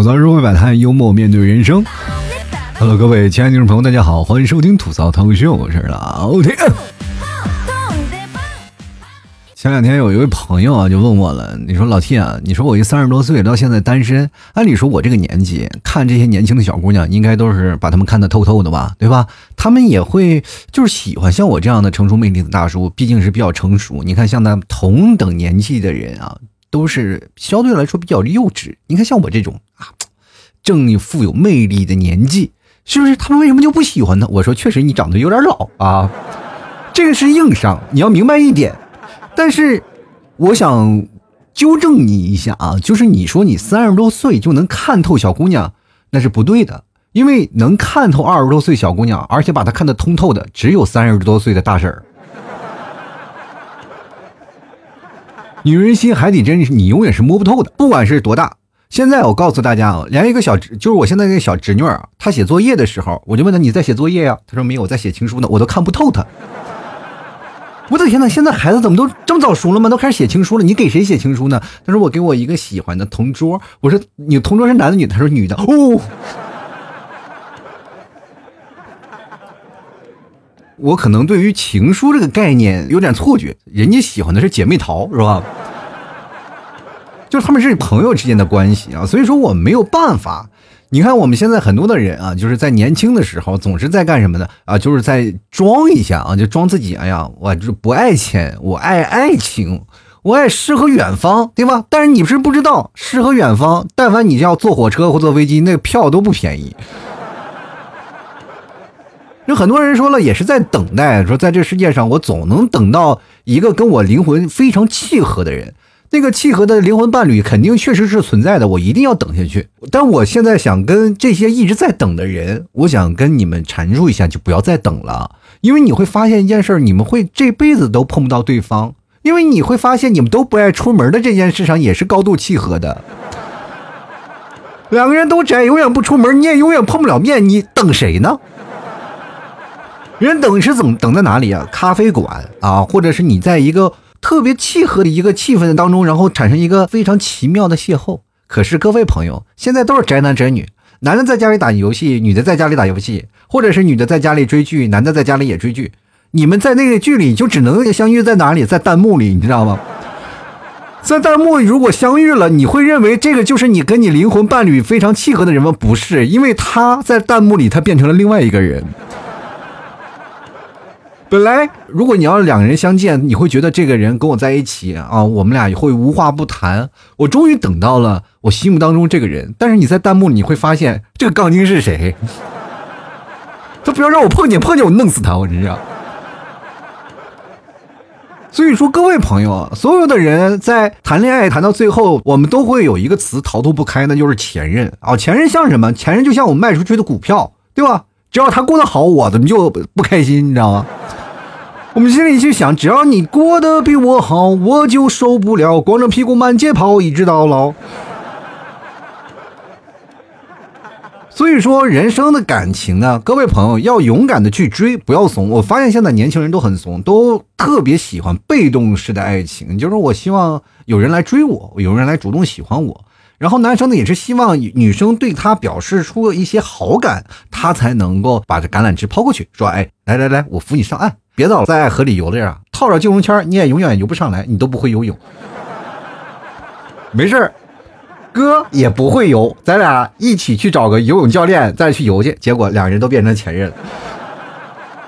吐槽社会百态，幽默面对人生。Hello，各位亲爱的听众朋友，大家好，欢迎收听吐槽腾秀，我是老铁。前两天有一位朋友啊，就问我了，你说老 T 啊，你说我一三十多岁到现在单身，按理说我这个年纪看这些年轻的小姑娘，应该都是把她们看得透透的吧，对吧？她们也会就是喜欢像我这样的成熟魅力的大叔，毕竟是比较成熟。你看像他同等年纪的人啊，都是相对来说比较幼稚。你看像我这种啊，正富有魅力的年纪，是不是？他们为什么就不喜欢呢？我说确实你长得有点老啊，这个是硬伤，你要明白一点。但是，我想纠正你一下啊，就是你说你三十多岁就能看透小姑娘，那是不对的。因为能看透二十多岁小姑娘，而且把她看得通透的，只有三十多岁的大婶儿。女人心海底针，你永远是摸不透的，不管是多大。现在我告诉大家啊，连一个小侄，就是我现在这个小侄女儿，她写作业的时候，我就问她你在写作业呀？她说没有，我在写情书呢，我都看不透她。我的天呐！现在孩子怎么都这么早熟了吗？都开始写情书了。你给谁写情书呢？他说我给我一个喜欢的同桌。我说你同桌是男的女的？他说女的。哦，我可能对于情书这个概念有点错觉，人家喜欢的是姐妹淘是吧？就是他们是朋友之间的关系啊，所以说我没有办法。你看我们现在很多的人啊，就是在年轻的时候总是在干什么呢？啊，就是在装一下啊，就装自己。哎呀，我就不爱钱，我爱爱情，我爱诗和远方，对吧？但是你不是不知道，诗和远方，但凡你要坐火车或坐飞机，那个票都不便宜。有很多人说了，也是在等待，说在这世界上，我总能等到一个跟我灵魂非常契合的人。那个契合的灵魂伴侣肯定确实是存在的，我一定要等下去。但我现在想跟这些一直在等的人，我想跟你们阐述一下，就不要再等了，因为你会发现一件事，你们会这辈子都碰不到对方，因为你会发现你们都不爱出门的这件事上也是高度契合的。两个人都宅，永远不出门，你也永远碰不了面，你等谁呢？人等是怎么等在哪里啊？咖啡馆啊，或者是你在一个。特别契合的一个气氛当中，然后产生一个非常奇妙的邂逅。可是各位朋友，现在都是宅男宅女，男的在家里打游戏，女的在家里打游戏，或者是女的在家里追剧，男的在家里也追剧。你们在那个剧里就只能相遇在哪里？在弹幕里，你知道吗？在弹幕如果相遇了，你会认为这个就是你跟你灵魂伴侣非常契合的人吗？不是，因为他在弹幕里他变成了另外一个人。本来，如果你要两个人相见，你会觉得这个人跟我在一起啊，我们俩会无话不谈。我终于等到了我心目当中这个人，但是你在弹幕你会发现这个杠精是谁？他不要让我碰见，碰见我弄死他！我真是。所以说，各位朋友，所有的人在谈恋爱谈到最后，我们都会有一个词逃脱不开，那就是前任啊。前任像什么？前任就像我卖出去的股票，对吧？只要他过得好，我怎么就不开心？你知道吗？我们心里去想，只要你过得比我好，我就受不了，光着屁股满街跑，一直到老。所以说，人生的感情呢，各位朋友要勇敢的去追，不要怂。我发现现在年轻人都很怂，都特别喜欢被动式的爱情，就是我希望有人来追我，有人来主动喜欢我。然后男生呢，也是希望女生对他表示出一些好感，他才能够把这橄榄枝抛过去，说：“哎，来来来，我扶你上岸。”别老在河里游了呀，套着救生圈你也永远游不上来，你都不会游泳。没事哥也不会游，咱俩一起去找个游泳教练再去游去。结果两人都变成前任了。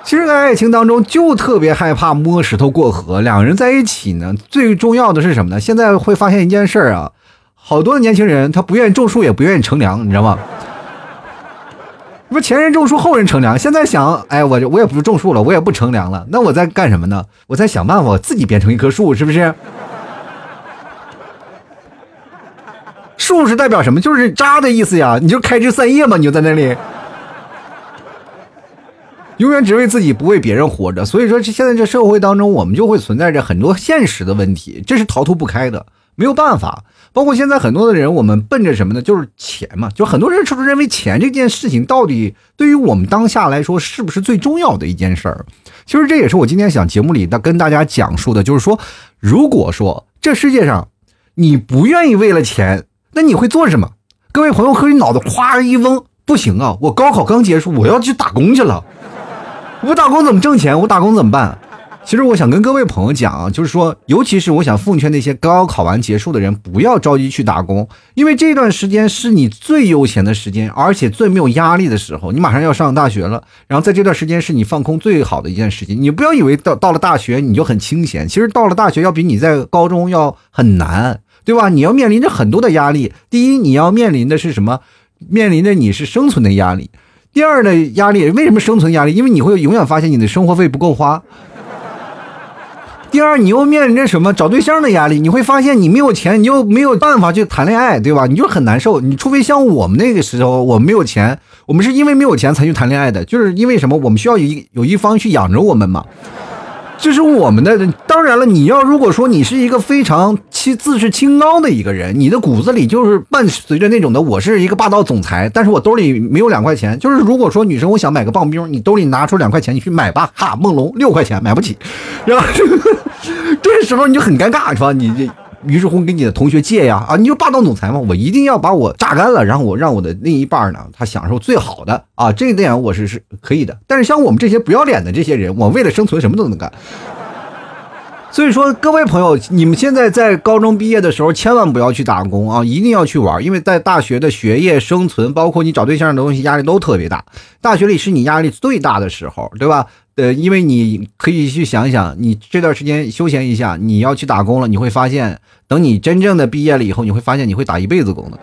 其实，在爱情当中就特别害怕摸石头过河。两个人在一起呢，最重要的是什么呢？现在会发现一件事啊，好多年轻人他不愿意种树，也不愿意乘凉，你知道吗？不前人种树，后人乘凉。现在想，哎，我我也不种树了，我也不乘凉了。那我在干什么呢？我在想办法自己变成一棵树，是不是？树是代表什么？就是渣的意思呀。你就开枝散叶嘛，你就在那里，永远只为自己，不为别人活着。所以说，这现在这社会当中，我们就会存在着很多现实的问题，这是逃脱不开的，没有办法。包括现在很多的人，我们奔着什么呢？就是钱嘛。就很多人是不是认为钱这件事情到底对于我们当下来说是不是最重要的一件事儿？其实这也是我今天想节目里的跟大家讲述的，就是说，如果说这世界上你不愿意为了钱，那你会做什么？各位朋友可以脑子夸一嗡，不行啊，我高考刚结束，我要去打工去了，我打工怎么挣钱？我打工怎么办？其实我想跟各位朋友讲啊，就是说，尤其是我想奉劝那些高考完结束的人，不要着急去打工，因为这段时间是你最悠闲的时间，而且最没有压力的时候。你马上要上大学了，然后在这段时间是你放空最好的一件事情。你不要以为到到了大学你就很清闲，其实到了大学要比你在高中要很难，对吧？你要面临着很多的压力。第一，你要面临的是什么？面临着你是生存的压力。第二呢压力，为什么生存压力？因为你会永远发现你的生活费不够花。第二，你又面临着什么找对象的压力？你会发现你没有钱，你就没有办法去谈恋爱，对吧？你就很难受。你除非像我们那个时候，我们没有钱，我们是因为没有钱才去谈恋爱的，就是因为什么？我们需要有一有一方去养着我们嘛。这是我们的。当然了，你要如果说你是一个非常其自视清高的一个人，你的骨子里就是伴随着那种的，我是一个霸道总裁，但是我兜里没有两块钱。就是如果说女生我想买个棒冰，你兜里拿出两块钱，你去买吧。哈，梦龙六块钱买不起，然后这个 时候你就很尴尬，是吧？你这。于是乎跟你的同学借呀，啊，你就霸道总裁嘛，我一定要把我榨干了，然后我让我的另一半呢，他享受最好的啊，这一点我是是可以的。但是像我们这些不要脸的这些人，我为了生存什么都能干。所以说，各位朋友，你们现在在高中毕业的时候，千万不要去打工啊，一定要去玩，因为在大学的学业、生存，包括你找对象的东西，压力都特别大。大学里是你压力最大的时候，对吧？呃，因为你可以去想一想，你这段时间休闲一下，你要去打工了，你会发现，等你真正的毕业了以后，你会发现你会打一辈子工的。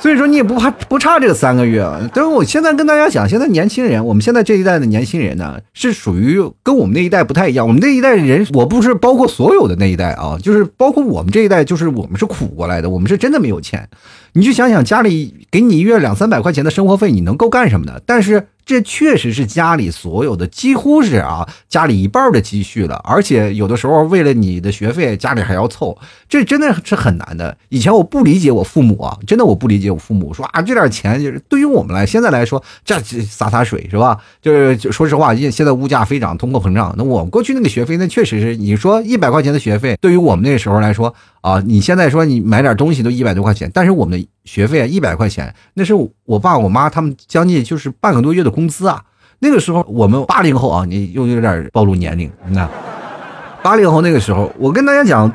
所以说你也不怕不差这三个月啊！但是我现在跟大家讲，现在年轻人，我们现在这一代的年轻人呢，是属于跟我们那一代不太一样。我们那一代人，我不是包括所有的那一代啊，就是包括我们这一代，就是我们是苦过来的，我们是真的没有钱。你去想想，家里给你一月两三百块钱的生活费，你能够干什么呢？但是。这确实是家里所有的，几乎是啊，家里一半的积蓄了。而且有的时候为了你的学费，家里还要凑，这真的是很难的。以前我不理解我父母啊，真的我不理解我父母，说啊这点钱就是对于我们来现在来说，这洒洒水是吧？就是说实话，现现在物价飞涨，通货膨胀。那我过去那个学费，那确实是你说一百块钱的学费，对于我们那个时候来说啊，你现在说你买点东西都一百多块钱，但是我们的。学费啊，一百块钱，那是我爸我妈他们将近就是半个多月的工资啊。那个时候我们八零后啊，你又有点暴露年龄，那八零后那个时候，我跟大家讲，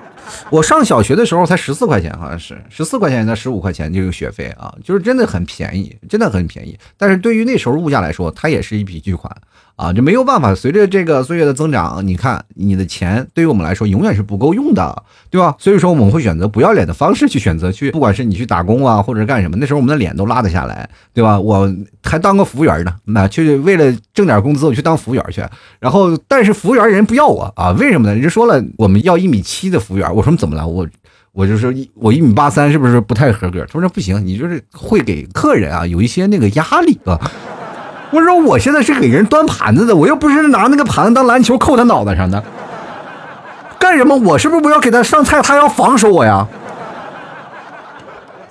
我上小学的时候才十四块钱，好像是十四块钱到十五块钱这个学费啊，就是真的很便宜，真的很便宜。但是对于那时候物价来说，它也是一笔巨款。啊，就没有办法。随着这个岁月的增长，你看你的钱对于我们来说永远是不够用的，对吧？所以说我们会选择不要脸的方式去选择去，不管是你去打工啊，或者干什么。那时候我们的脸都拉得下来，对吧？我还当个服务员呢，那去为了挣点工资，我去当服务员去。然后，但是服务员人不要我啊？为什么呢？人家说了，我们要一米七的服务员。我说怎么了？我我就说一我一米八三，是不是不太合格？他说不行，你就是会给客人啊有一些那个压力啊。我说我现在是给人端盘子的，我又不是拿那个盘子当篮球扣他脑袋上的，干什么？我是不是不要给他上菜，他要防守我呀？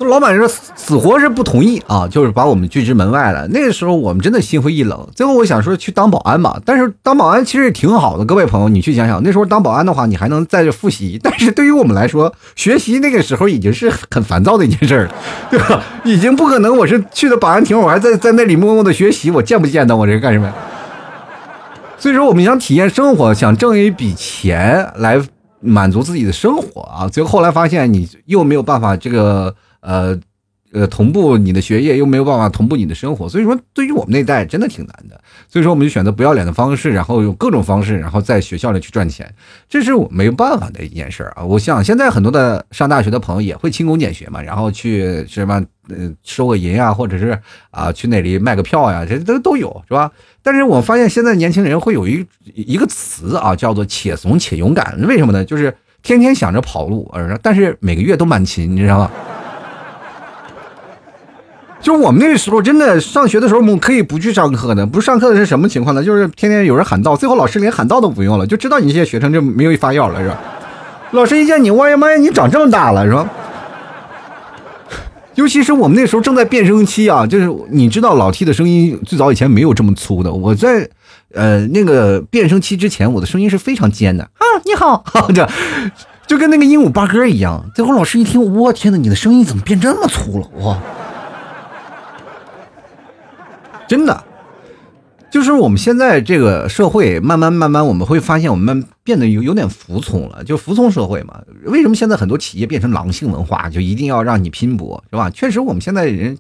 老板说死活是不同意啊，就是把我们拒之门外了。那个时候我们真的心灰意冷。最后我想说去当保安吧，但是当保安其实也挺好的。各位朋友，你去想想，那时候当保安的话，你还能在这复习。但是对于我们来说，学习那个时候已经是很烦躁的一件事了，对吧？已经不可能，我是去的保安亭，我还在在那里默默的学习，我见不见得我这干什么？所以说，我们想体验生活，想挣一笔钱来满足自己的生活啊。最后后来发现，你又没有办法这个。呃，呃，同步你的学业又没有办法同步你的生活，所以说对于我们那代真的挺难的。所以说我们就选择不要脸的方式，然后用各种方式，然后在学校里去赚钱，这是我没有办法的一件事啊。我想现在很多的上大学的朋友也会勤工俭学嘛，然后去什么呃收个银啊，或者是啊去那里卖个票呀，这都都有是吧？但是我发现现在年轻人会有一一个词啊，叫做且怂且勇敢。为什么呢？就是天天想着跑路，但是每个月都满勤，你知道吗？就是我们那个时候真的上学的时候，我们可以不去上课的。不上课的是什么情况呢？就是天天有人喊到，最后老师连喊到都不用了，就知道你这些学生就没有发药了，是吧？老师一见你，哇呀妈呀，你长这么大了，是吧？尤其是我们那时候正在变声期啊，就是你知道老 T 的声音最早以前没有这么粗的。我在呃那个变声期之前，我的声音是非常尖的啊。你好，这。就跟那个鹦鹉八哥一样。最后老师一听，我天哪，你的声音怎么变这么粗了？哇！真的，就是我们现在这个社会，慢慢慢慢，我们会发现，我们变得有有点服从了，就服从社会嘛。为什么现在很多企业变成狼性文化，就一定要让你拼搏，是吧？确实，我们现在人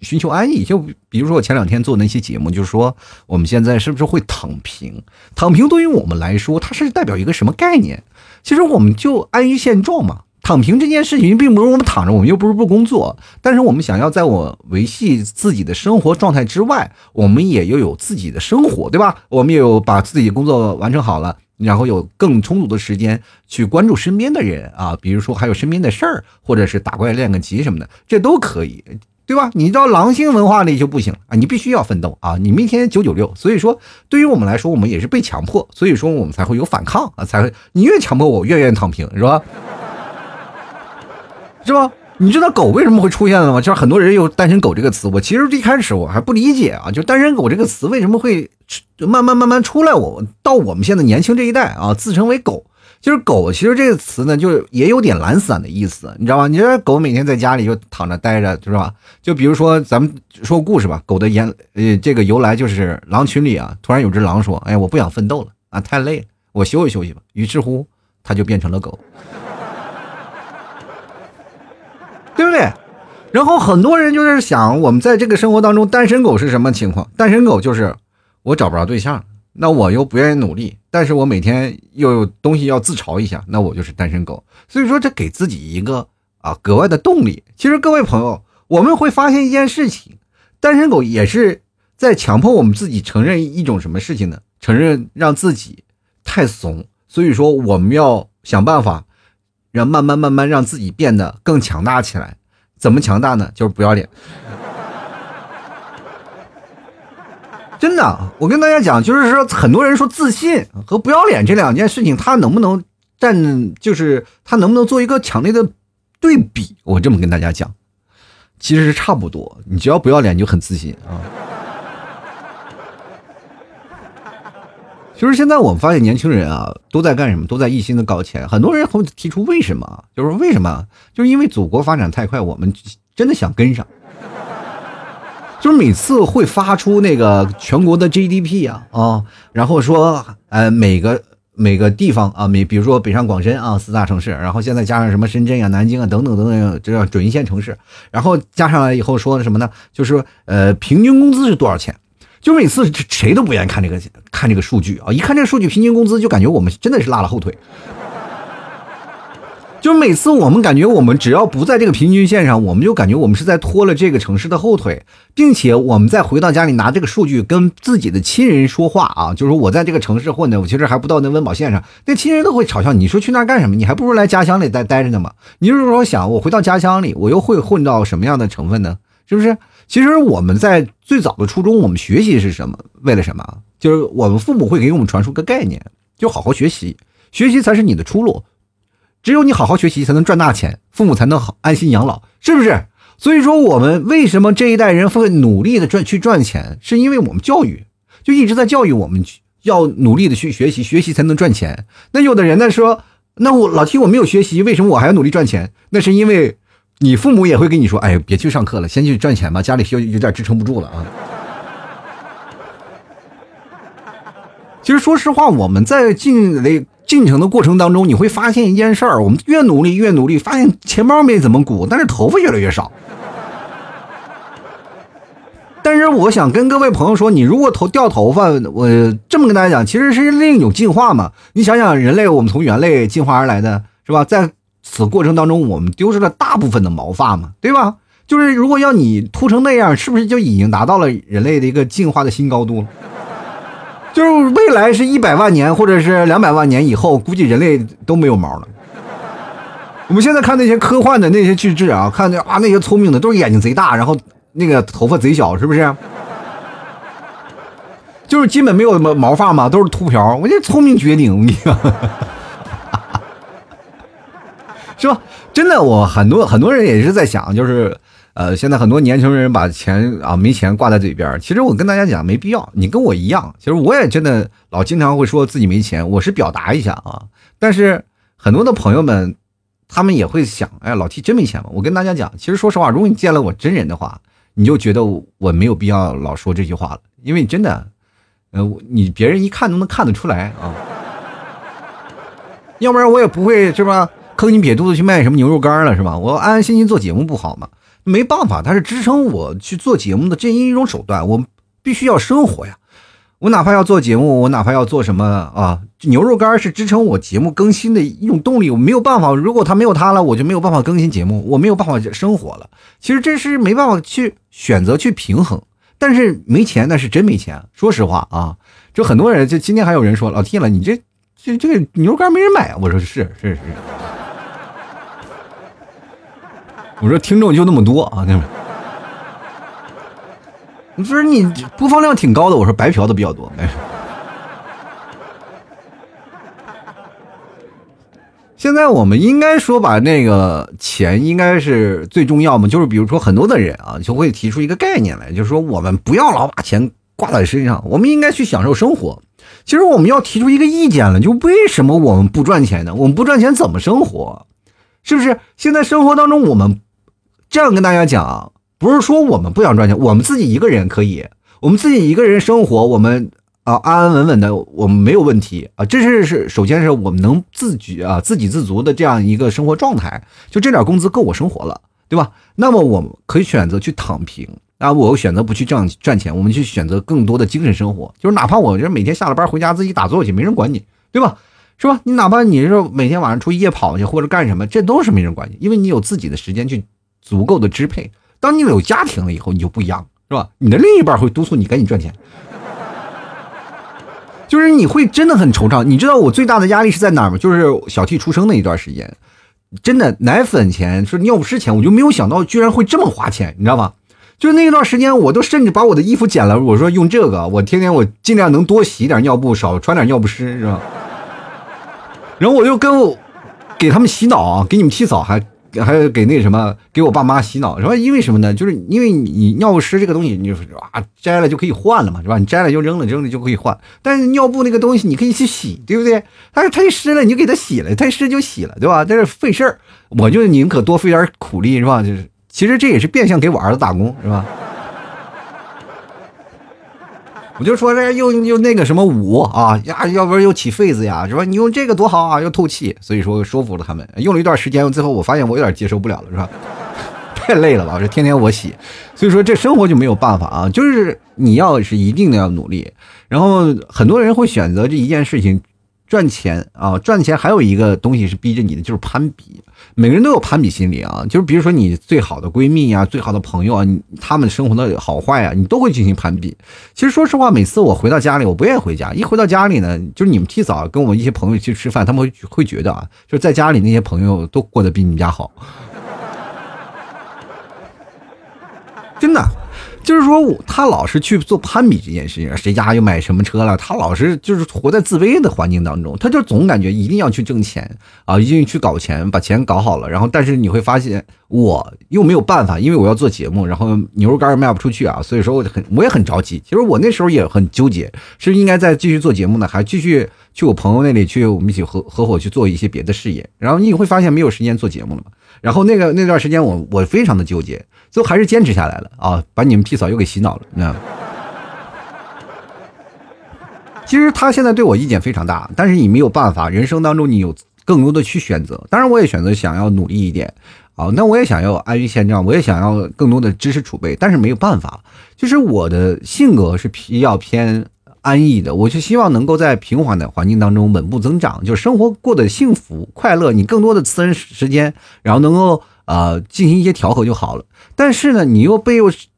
寻求安逸。就比如说我前两天做那期节目，就是说我们现在是不是会躺平？躺平对于我们来说，它是代表一个什么概念？其实我们就安于现状嘛。躺平这件事情，并不是我们躺着，我们又不是不工作，但是我们想要在我维系自己的生活状态之外，我们也要有自己的生活，对吧？我们也有把自己工作完成好了，然后有更充足的时间去关注身边的人啊，比如说还有身边的事儿，或者是打怪练个级什么的，这都可以，对吧？你到狼性文化里就不行啊，你必须要奋斗啊，你明天九九六。所以说，对于我们来说，我们也是被强迫，所以说我们才会有反抗啊，才会你越强迫我，越愿意躺平，是吧？是吧？你知道狗为什么会出现了吗？就是很多人用“单身狗”这个词，我其实一开始我还不理解啊，就“单身狗”这个词为什么会慢慢慢慢出来？我到我们现在年轻这一代啊，自称为狗，就是狗。其实这个词呢，就是也有点懒散的意思，你知道吧？你说狗每天在家里就躺着待着，是吧？就比如说咱们说故事吧，狗的言呃这个由来就是狼群里啊，突然有只狼说：“哎，我不想奋斗了啊，太累了，我休息休息吧。”于是乎，它就变成了狗。对不对？然后很多人就是想，我们在这个生活当中，单身狗是什么情况？单身狗就是我找不着对象，那我又不愿意努力，但是我每天又有东西要自嘲一下，那我就是单身狗。所以说，这给自己一个啊格外的动力。其实各位朋友，我们会发现一件事情，单身狗也是在强迫我们自己承认一种什么事情呢？承认让自己太怂。所以说，我们要想办法。让慢慢慢慢让自己变得更强大起来，怎么强大呢？就是不要脸。真的，我跟大家讲，就是说，很多人说自信和不要脸这两件事情，他能不能站，就是他能不能做一个强烈的对比？我这么跟大家讲，其实是差不多。你只要不要脸，就很自信啊。就是现在我们发现年轻人啊都在干什么？都在一心的搞钱。很多人会提出为什么？就是为什么？就是因为祖国发展太快，我们真的想跟上。就是每次会发出那个全国的 GDP 啊啊，然后说呃每个每个地方啊，每比如说北上广深啊四大城市，然后现在加上什么深圳啊、南京啊等等等等，这叫准一线城市，然后加上来以后说什么呢？就是呃平均工资是多少钱？就每次谁都不愿意看这个看这个数据啊！一看这个数据，平均工资就感觉我们真的是拉了后腿。就每次我们感觉我们只要不在这个平均线上，我们就感觉我们是在拖了这个城市的后腿，并且我们再回到家里拿这个数据跟自己的亲人说话啊，就是说我在这个城市混的，我其实还不到那温饱线上，那亲人都会嘲笑你说去那干什么？你还不如来家乡里待待着呢嘛！你就是说想我回到家乡里，我又会混到什么样的成分呢？是不是？其实我们在最早的初中，我们学习是什么？为了什么？就是我们父母会给我们传输个概念，就好好学习，学习才是你的出路。只有你好好学习，才能赚大钱，父母才能好安心养老，是不是？所以说，我们为什么这一代人会努力的赚去赚钱，是因为我们教育就一直在教育我们要努力的去学习，学习才能赚钱。那有的人呢说，那我老提我没有学习，为什么我还要努力赚钱？那是因为。你父母也会跟你说：“哎，别去上课了，先去赚钱吧，家里有有点支撑不住了啊。”其实，说实话，我们在进那进程的过程当中，你会发现一件事儿：我们越努力越努力，发现钱包没怎么鼓，但是头发越来越少。但是，我想跟各位朋友说，你如果头掉头发，我这么跟大家讲，其实是另一种进化嘛。你想想，人类我们从猿类进化而来的是吧？在此过程当中，我们丢失了大部分的毛发嘛，对吧？就是如果要你秃成那样，是不是就已经达到了人类的一个进化的新高度了？就是未来是一百万年或者是两百万年以后，估计人类都没有毛了。我们现在看那些科幻的那些巨制啊，看那啊那些聪明的都是眼睛贼大，然后那个头发贼小，是不是？就是基本没有毛毛发嘛，都是秃瓢。我这聪明绝顶，我跟你。是吧？真的，我很多很多人也是在想，就是，呃，现在很多年轻人把钱啊没钱挂在嘴边其实我跟大家讲，没必要。你跟我一样，其实我也真的老经常会说自己没钱，我是表达一下啊。但是很多的朋友们，他们也会想，哎，老 T 真没钱吗？我跟大家讲，其实说实话，如果你见了我真人的话，你就觉得我没有必要老说这句话了，因为真的，呃，你别人一看都能看得出来啊。要不然我也不会是吧？坑你瘪肚子去卖什么牛肉干了是吧？我安安心心做节目不好吗？没办法，它是支撑我去做节目的这一种手段，我必须要生活呀。我哪怕要做节目，我哪怕要做什么啊？牛肉干是支撑我节目更新的一种动力，我没有办法。如果它没有它了，我就没有办法更新节目，我没有办法生活了。其实这是没办法去选择去平衡，但是没钱那是真没钱。说实话啊，就很多人，就今天还有人说老 T 了，你这这这个牛肉干没人买。我说是是是，我说听众就那么多啊，那。你说你播放量挺高的，我说白嫖的比较多。现在我们应该说把那个钱应该是最重要嘛，就是比如说很多的人啊，就会提出一个概念来，就是说我们不要老把钱挂在身上，我们应该去享受生活。其实我们要提出一个意见了，就为什么我们不赚钱呢？我们不赚钱怎么生活？是不是？现在生活当中，我们这样跟大家讲。不是说我们不想赚钱，我们自己一个人可以，我们自己一个人生活，我们啊安安稳稳的，我们没有问题啊。这是是首先是我们能自己啊自给自足的这样一个生活状态，就这点工资够我生活了，对吧？那么我们可以选择去躺平啊，我选择不去挣赚钱，我们去选择更多的精神生活，就是哪怕我这每天下了班回家自己打坐去，没人管你，对吧？是吧？你哪怕你是每天晚上出去夜跑去或者干什么，这都是没人管你，因为你有自己的时间去足够的支配。当你有家庭了以后，你就不一样，是吧？你的另一半会督促你赶紧赚钱，就是你会真的很惆怅。你知道我最大的压力是在哪儿吗？就是小 T 出生那一段时间，真的奶粉钱是尿不湿钱，我就没有想到居然会这么花钱，你知道吗？就是那一段时间，我都甚至把我的衣服剪了，我说用这个，我天天我尽量能多洗点尿布，少穿点尿不湿，是吧？然后我就跟我给他们洗脑，给你们洗澡还。还有给那什么，给我爸妈洗脑是吧？因为什么呢？就是因为你尿不湿这个东西，你啊摘了就可以换了嘛，是吧？你摘了就扔了，扔了就可以换。但是尿布那个东西你可以去洗，对不对？但是太湿了你就给它洗了，太湿就洗了，对吧？但是费事儿，我就宁可多费点苦力，是吧？就是其实这也是变相给我儿子打工，是吧？我就说这又又那个什么捂啊呀，要不然又起痱子呀，是吧？你用这个多好啊，又透气，所以说说服了他们。用了一段时间，最后我发现我有点接受不了了，是吧？太累了吧？这天天我洗，所以说这生活就没有办法啊。就是你要是一定的要努力，然后很多人会选择这一件事情。赚钱啊，赚钱还有一个东西是逼着你的，就是攀比。每个人都有攀比心理啊，就是比如说你最好的闺蜜啊，最好的朋友啊，他们生活的好坏啊，你都会进行攀比。其实说实话，每次我回到家里，我不愿意回家。一回到家里呢，就是你们提早跟我们一些朋友去吃饭，他们会会觉得啊，就是在家里那些朋友都过得比你们家好，真的。就是说，他老是去做攀比这件事情，谁家又买什么车了？他老是就是活在自卑的环境当中，他就总感觉一定要去挣钱啊，一定去搞钱，把钱搞好了。然后，但是你会发现，我又没有办法，因为我要做节目，然后牛肉干卖不出去啊，所以说我很我也很着急。其实我那时候也很纠结，是应该再继续做节目呢，还继续去我朋友那里去，我们一起合合伙去做一些别的事业。然后你会发现没有时间做节目了嘛？然后那个那段时间，我我非常的纠结。最后还是坚持下来了啊！把你们屁嫂又给洗脑了，你知道吗？其实他现在对我意见非常大，但是你没有办法，人生当中你有更多的去选择。当然，我也选择想要努力一点啊，那我也想要安于现状，我也想要更多的知识储备，但是没有办法，就是我的性格是比较偏安逸的，我就希望能够在平缓的环境当中稳步增长，就是生活过得幸福快乐，你更多的私人时间，然后能够。啊，进行一些调和就好了。但是呢，你又被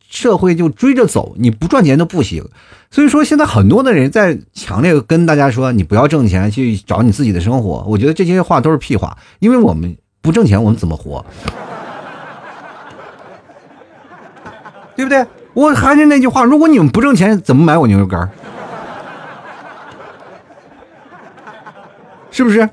社会就追着走，你不赚钱都不行。所以说，现在很多的人在强烈跟大家说，你不要挣钱，去找你自己的生活。我觉得这些话都是屁话，因为我们不挣钱，我们怎么活？对不对？我还是那句话，如果你们不挣钱，怎么买我牛肉干？是不是？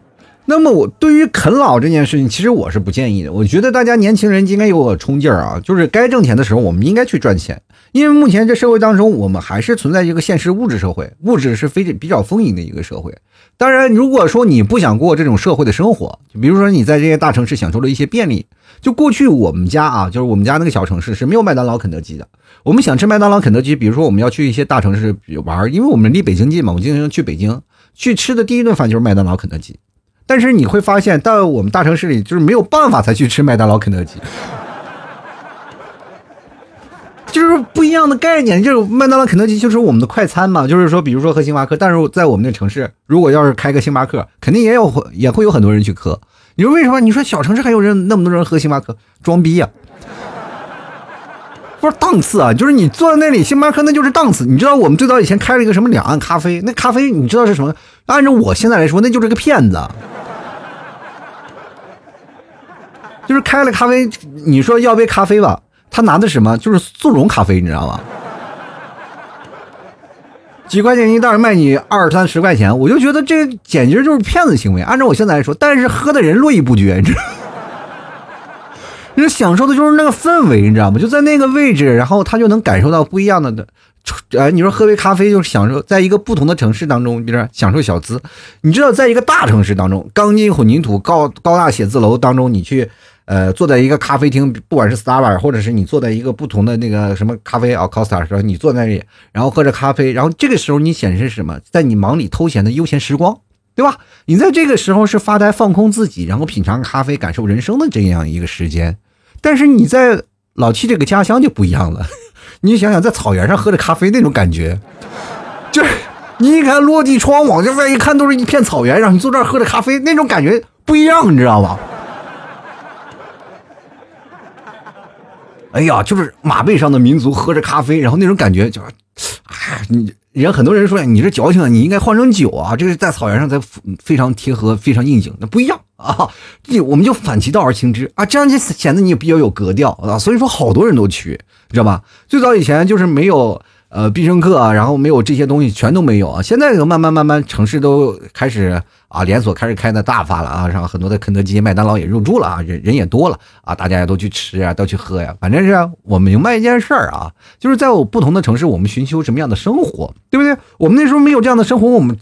那么我对于啃老这件事情，其实我是不建议的。我觉得大家年轻人应该有个冲劲儿啊，就是该挣钱的时候，我们应该去赚钱。因为目前这社会当中，我们还是存在一个现实物质社会，物质是非比较丰盈的一个社会。当然，如果说你不想过这种社会的生活，就比如说你在这些大城市享受了一些便利，就过去我们家啊，就是我们家那个小城市是没有麦当劳、肯德基的。我们想吃麦当劳、肯德基，比如说我们要去一些大城市玩儿，因为我们离北京近嘛，我经常去北京去吃的第一顿饭就是麦当劳、肯德基。但是你会发现，到我们大城市里就是没有办法才去吃麦当劳、肯德基，就是不一样的概念。就是麦当劳、肯德基就是我们的快餐嘛，就是说，比如说喝星巴克，但是在我们那城市，如果要是开个星巴克，肯定也有也会有很多人去喝。你说为什么？你说小城市还有人那么多人喝星巴克，装逼呀！档次啊，就是你坐在那里，星巴克那就是档次。你知道我们最早以前开了一个什么两岸咖啡，那咖啡你知道是什么？按照我现在来说，那就是个骗子。就是开了咖啡，你说要杯咖啡吧，他拿的什么？就是速溶咖啡，你知道吗？几块钱一袋卖你二三十块钱，我就觉得这简直就是骗子行为。按照我现在来说，但是喝的人络绎不绝，你知道。人享受的就是那个氛围，你知道吗？就在那个位置，然后他就能感受到不一样的的。哎，你说喝杯咖啡就是享受，在一个不同的城市当中，比如说享受小资。你知道，在一个大城市当中，钢筋混凝土高高大写字楼当中，你去呃坐在一个咖啡厅，不管是 Starbucks，或者是你坐在一个不同的那个什么咖啡啊 Costa 时候，你坐在那里，然后喝着咖啡，然后这个时候你显示什么？在你忙里偷闲的悠闲时光，对吧？你在这个时候是发呆放空自己，然后品尝咖啡，感受人生的这样一个时间。但是你在老七这个家乡就不一样了，你想想在草原上喝着咖啡那种感觉，就是你一看落地窗往这边一看都是一片草原，让你坐这儿喝着咖啡那种感觉不一样，你知道吧？哎呀，就是马背上的民族喝着咖啡，然后那种感觉就是，哎，你人很多人说你这矫情啊，你应该换成酒啊，这是在草原上才非常贴合，非常应景，那不一样。啊，这我们就反其道而行之啊，这样就显得你比较有格调啊。所以说，好多人都去，知道吧？最早以前就是没有呃必胜客啊，然后没有这些东西，全都没有啊。现在慢慢慢慢，城市都开始啊，连锁开始开的大发了啊，然后很多的肯德基、麦当劳也入驻了啊，人人也多了啊，大家也都去吃啊，都去喝呀。反正是我明白一件事儿啊，就是在我不同的城市，我们寻求什么样的生活，对不对？我们那时候没有这样的生活，我们。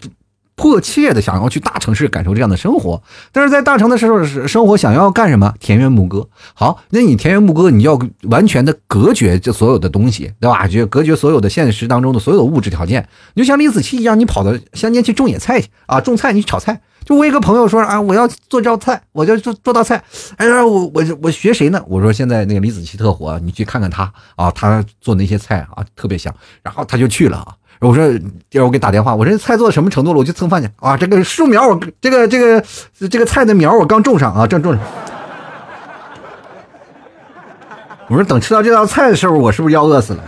迫切的想要去大城市感受这样的生活，但是在大城的时候生活想要干什么？田园牧歌。好，那你田园牧歌，你要完全的隔绝这所有的东西，对吧？就隔绝所有的现实当中的所有的物质条件。你就像李子柒一样，你跑到乡间去种野菜去啊，种菜，你炒菜。就我一个朋友说啊，我要做这道菜，我就做做道菜。哎呀，我我我学谁呢？我说现在那个李子柒特火，你去看看他啊，他做那些菜啊特别香。然后他就去了啊。我说，第二我给打电话，我说菜做到什么程度了？我去蹭饭去啊！这个树苗，我这个这个这个菜的苗我刚种上啊，正种上。我说等吃到这道菜的时候，我是不是要饿死了？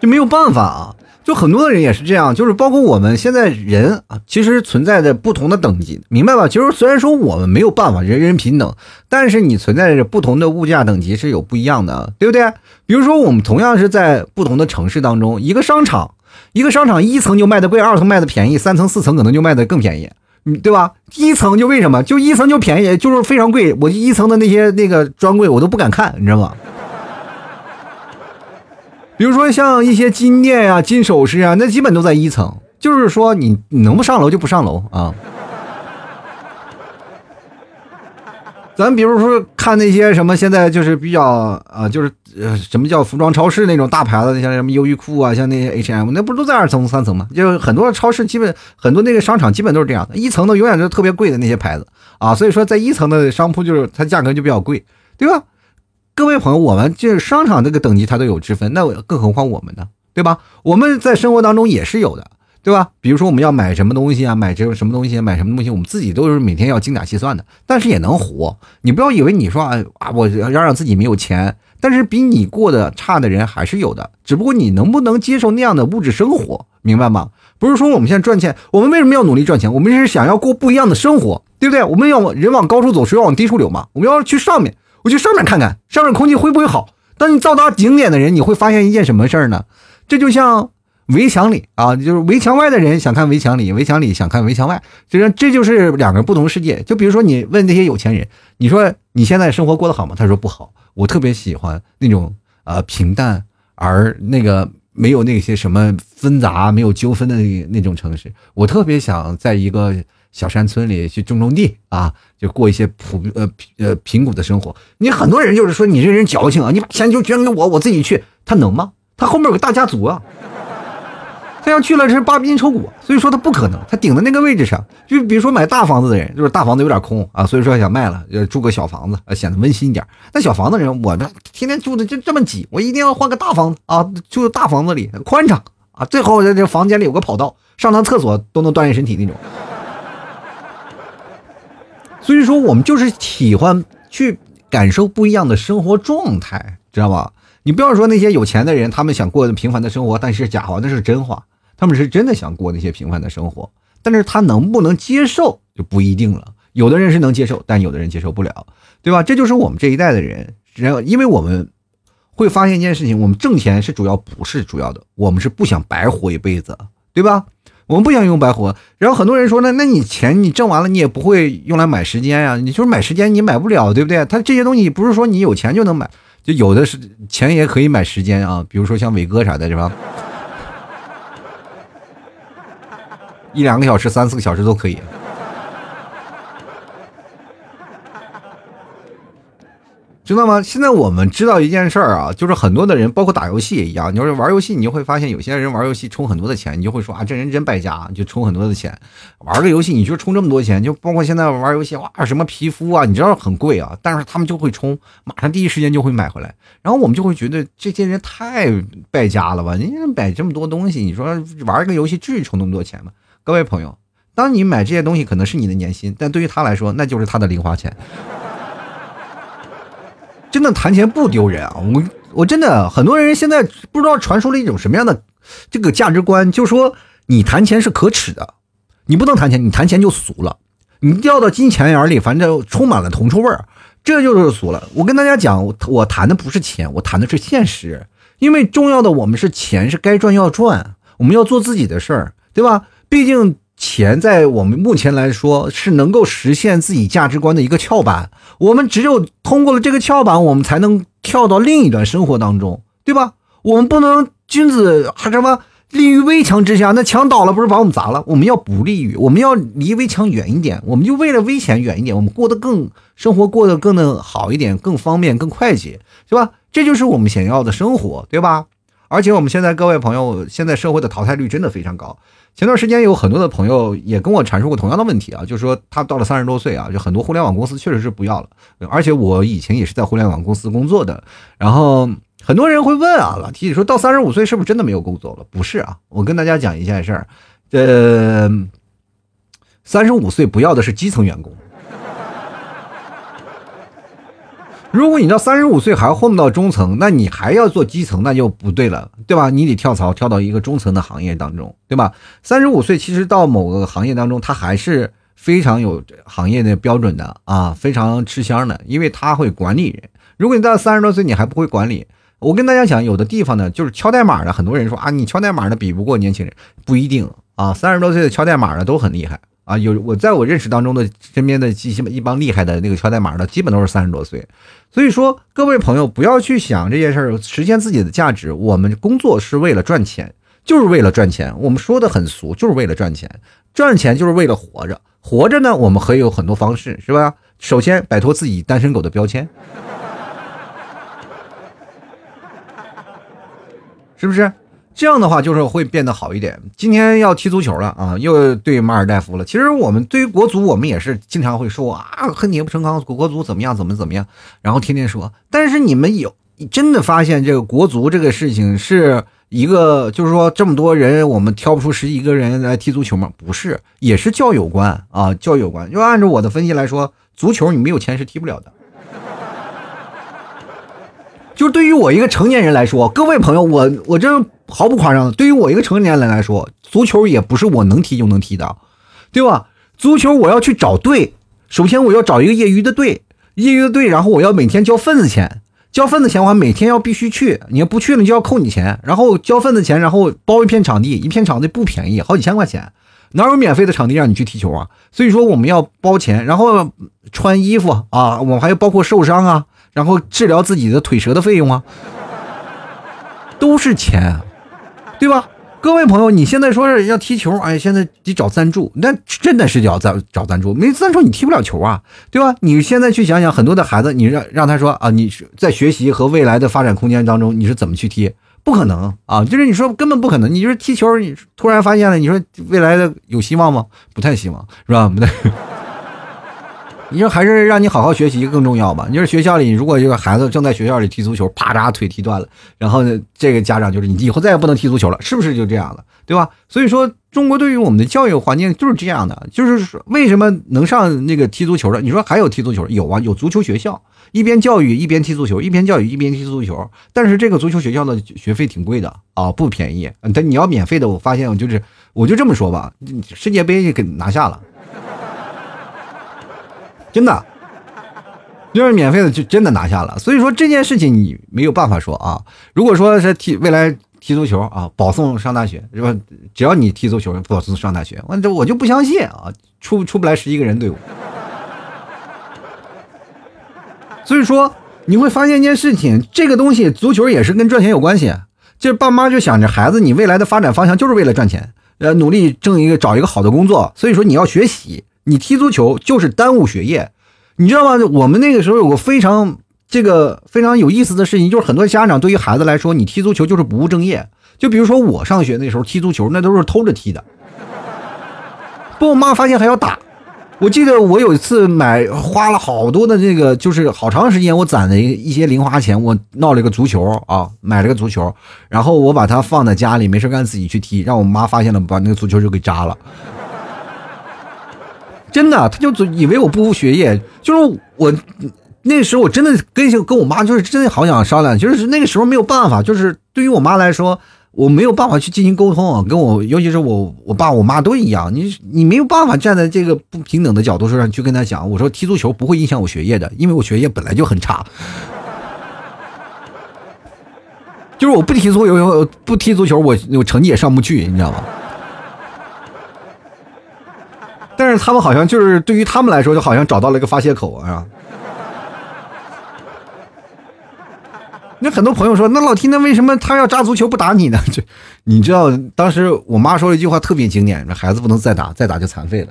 就没有办法啊。就很多的人也是这样，就是包括我们现在人啊，其实存在着不同的等级，明白吧？就是虽然说我们没有办法人人平等，但是你存在着不同的物价等级是有不一样的，对不对？比如说我们同样是在不同的城市当中，一个商场，一个商场一层就卖的贵，二层卖的便宜，三层四层可能就卖的更便宜，嗯，对吧？一层就为什么？就一层就便宜，就是非常贵，我一层的那些那个专柜我都不敢看，你知道吗？比如说像一些金店呀、金首饰啊，那基本都在一层。就是说，你你能不上楼就不上楼啊。咱比如说看那些什么，现在就是比较啊，就是呃，什么叫服装超市那种大牌子，像什么优衣库啊，像那些 H&M，那不都在二层、三层吗？就是很多超市，基本很多那个商场基本都是这样的，一层的永远都特别贵的那些牌子啊。所以说，在一层的商铺就是它价格就比较贵，对吧？各位朋友，我们就是商场这个等级，它都有之分，那更何况我们呢，对吧？我们在生活当中也是有的，对吧？比如说我们要买什么东西啊，买这个什么东西，买什么东西，我们自己都是每天要精打细算的，但是也能活。你不要以为你说啊，我要让自己没有钱，但是比你过得差的人还是有的，只不过你能不能接受那样的物质生活，明白吗？不是说我们现在赚钱，我们为什么要努力赚钱？我们是想要过不一样的生活，对不对？我们要人往高处走，水往低处流嘛，我们要去上面。我去上面看看，上面空气会不会好？当你到达顶点的人，你会发现一件什么事儿呢？这就像围墙里啊，就是围墙外的人想看围墙里，围墙里想看围墙外，就是这就是两个不同世界。就比如说，你问那些有钱人，你说你现在生活过得好吗？他说不好。我特别喜欢那种呃平淡而那个没有那些什么纷杂、没有纠纷的那那种城市。我特别想在一个小山村里去种种地啊，就过一些普呃呃贫苦的生活。你很多人就是说你这人矫情啊，你把钱就捐给我，我自己去，他能吗？他后面有个大家族啊。他要去了是扒皮抽骨，所以说他不可能。他顶在那个位置上，就比如说买大房子的人，就是大房子有点空啊，所以说想卖了，要住个小房子，显得温馨一点。那小房子人，我这天天住的就这么挤，我一定要换个大房子啊，住大房子里宽敞啊，最好在这房间里有个跑道，上趟厕所都能锻炼身体那种。所以说，我们就是喜欢去感受不一样的生活状态，知道吧？你不要说那些有钱的人，他们想过平凡的生活，但是假话，那是真话。他们是真的想过那些平凡的生活，但是他能不能接受就不一定了。有的人是能接受，但有的人接受不了，对吧？这就是我们这一代的人，然后因为我们会发现一件事情：我们挣钱是主要，不是主要的。我们是不想白活一辈子，对吧？我们不想用白活。然后很多人说呢，那你钱你挣完了，你也不会用来买时间呀？你就是买时间，你买不了，对不对？他这些东西不是说你有钱就能买，就有的是钱也可以买时间啊。比如说像伟哥啥的，是吧？一两个小时、三四个小时都可以。知道吗？现在我们知道一件事儿啊，就是很多的人，包括打游戏也一样。你要是玩游戏，你就会发现有些人玩游戏充很多的钱，你就会说啊，这人真败家，就充很多的钱。玩个游戏，你就充这么多钱，就包括现在玩游戏，哇，什么皮肤啊，你知道很贵啊，但是他们就会充，马上第一时间就会买回来。然后我们就会觉得这些人太败家了吧？人家买这么多东西，你说玩个游戏至于充那么多钱吗？各位朋友，当你买这些东西可能是你的年薪，但对于他来说，那就是他的零花钱。真的谈钱不丢人啊！我我真的很多人现在不知道传输了一种什么样的这个价值观，就说你谈钱是可耻的，你不能谈钱，你谈钱就俗了，你掉到金钱眼里，反正充满了铜臭味儿，这就是俗了。我跟大家讲，我我谈的不是钱，我谈的是现实，因为重要的我们是钱是该赚要赚，我们要做自己的事儿，对吧？毕竟。钱在我们目前来说是能够实现自己价值观的一个跳板，我们只有通过了这个跳板，我们才能跳到另一段生活当中，对吧？我们不能君子还什么立于危墙之下，那墙倒了不是把我们砸了？我们要不立于，我们要离危墙远一点，我们就为了危险远一点，我们过得更生活过得更的好一点，更方便更快捷，是吧？这就是我们想要的生活，对吧？而且我们现在各位朋友，现在社会的淘汰率真的非常高。前段时间有很多的朋友也跟我阐述过同样的问题啊，就是说他到了三十多岁啊，就很多互联网公司确实是不要了。而且我以前也是在互联网公司工作的，然后很多人会问啊，老提说到三十五岁是不是真的没有工作了？不是啊，我跟大家讲一件事儿，呃，三十五岁不要的是基层员工。如果你到三十五岁还混不到中层，那你还要做基层，那就不对了，对吧？你得跳槽，跳到一个中层的行业当中，对吧？三十五岁其实到某个行业当中，他还是非常有行业的标准的啊，非常吃香的，因为他会管理人。如果你到三十多岁你还不会管理，我跟大家讲，有的地方呢，就是敲代码的，很多人说啊，你敲代码的比不过年轻人，不一定啊，三十多岁的敲代码的都很厉害。啊，有我在我认识当中的身边的一些一帮厉害的那个敲代码的，基本都是三十多岁。所以说，各位朋友不要去想这件事儿，实现自己的价值。我们工作是为了赚钱，就是为了赚钱。我们说的很俗，就是为了赚钱。赚钱就是为了活着，活着呢，我们可以有很多方式，是吧？首先摆脱自己单身狗的标签，是不是？这样的话就是会变得好一点。今天要踢足球了啊，又对马尔代夫了。其实我们对于国足，我们也是经常会说啊，恨铁不成钢，国足怎么样，怎么怎么样，然后天天说。但是你们有真的发现这个国足这个事情是一个，就是说这么多人，我们挑不出十几个人来踢足球吗？不是，也是教有关啊，教有关。就按照我的分析来说，足球你没有钱是踢不了的。就对于我一个成年人来说，各位朋友，我我这毫不夸张的，对于我一个成年人来说，足球也不是我能踢就能踢的，对吧？足球我要去找队，首先我要找一个业余的队，业余的队，然后我要每天交份子钱，交份子钱，我还每天要必须去，你要不去了就要扣你钱，然后交份子钱，然后包一片场地，一片场地不便宜，好几千块钱，哪有免费的场地让你去踢球啊？所以说我们要包钱，然后穿衣服啊，我们还要包括受伤啊。然后治疗自己的腿折的费用啊，都是钱，对吧？各位朋友，你现在说是要踢球，哎，现在得找赞助，那真的是要赞找赞助，没赞助你踢不了球啊，对吧？你现在去想想，很多的孩子，你让让他说啊，你在学习和未来的发展空间当中，你是怎么去踢？不可能啊，就是你说根本不可能。你说踢球，你突然发现了，你说未来的有希望吗？不太希望，是吧？不太。你说还是让你好好学习更重要吧？你说学校里，如果这个孩子正在学校里踢足球，啪嚓腿踢断了，然后呢，这个家长就是你以后再也不能踢足球了，是不是就这样了？对吧？所以说，中国对于我们的教育环境就是这样的，就是说为什么能上那个踢足球的？你说还有踢足球？有啊，有足球学校，一边教育一边踢足球，一边教育一边踢足球。但是这个足球学校的学费挺贵的啊，不便宜。但你要免费的，我发现我就是，我就这么说吧，世界杯给拿下了。真的，就是免费的，就真的拿下了。所以说这件事情你没有办法说啊。如果说是踢未来踢足球啊，保送上大学是吧？只要你踢足球，保送上大学，我这我就不相信啊，出出不来十一个人队伍。所以说你会发现一件事情，这个东西足球也是跟赚钱有关系。就是爸妈就想着孩子，你未来的发展方向就是为了赚钱，呃，努力挣一个找一个好的工作。所以说你要学习。你踢足球就是耽误学业，你知道吗？我们那个时候有个非常这个非常有意思的事情，就是很多家长对于孩子来说，你踢足球就是不务正业。就比如说我上学那时候踢足球，那都是偷着踢的，被我妈发现还要打。我记得我有一次买花了好多的这个，就是好长时间我攒的一一些零花钱，我闹了一个足球啊，买了个足球，然后我把它放在家里，没事干自己去踢，让我妈发现了，把那个足球就给扎了。真的，他就以为我不务学业，就是我那时候我真的跟跟我妈就是真的好想商量，就是那个时候没有办法，就是对于我妈来说，我没有办法去进行沟通，跟我尤其是我我爸我妈都一样，你你没有办法站在这个不平等的角度上去跟他讲，我说踢足球不会影响我学业的，因为我学业本来就很差，就是我不踢足球，不踢足球，我我成绩也上不去，你知道吗？但是他们好像就是对于他们来说，就好像找到了一个发泄口啊。那很多朋友说，那老提那为什么他要扎足球不打你呢？这你知道，当时我妈说了一句话特别经典：，那孩子不能再打，再打就残废了。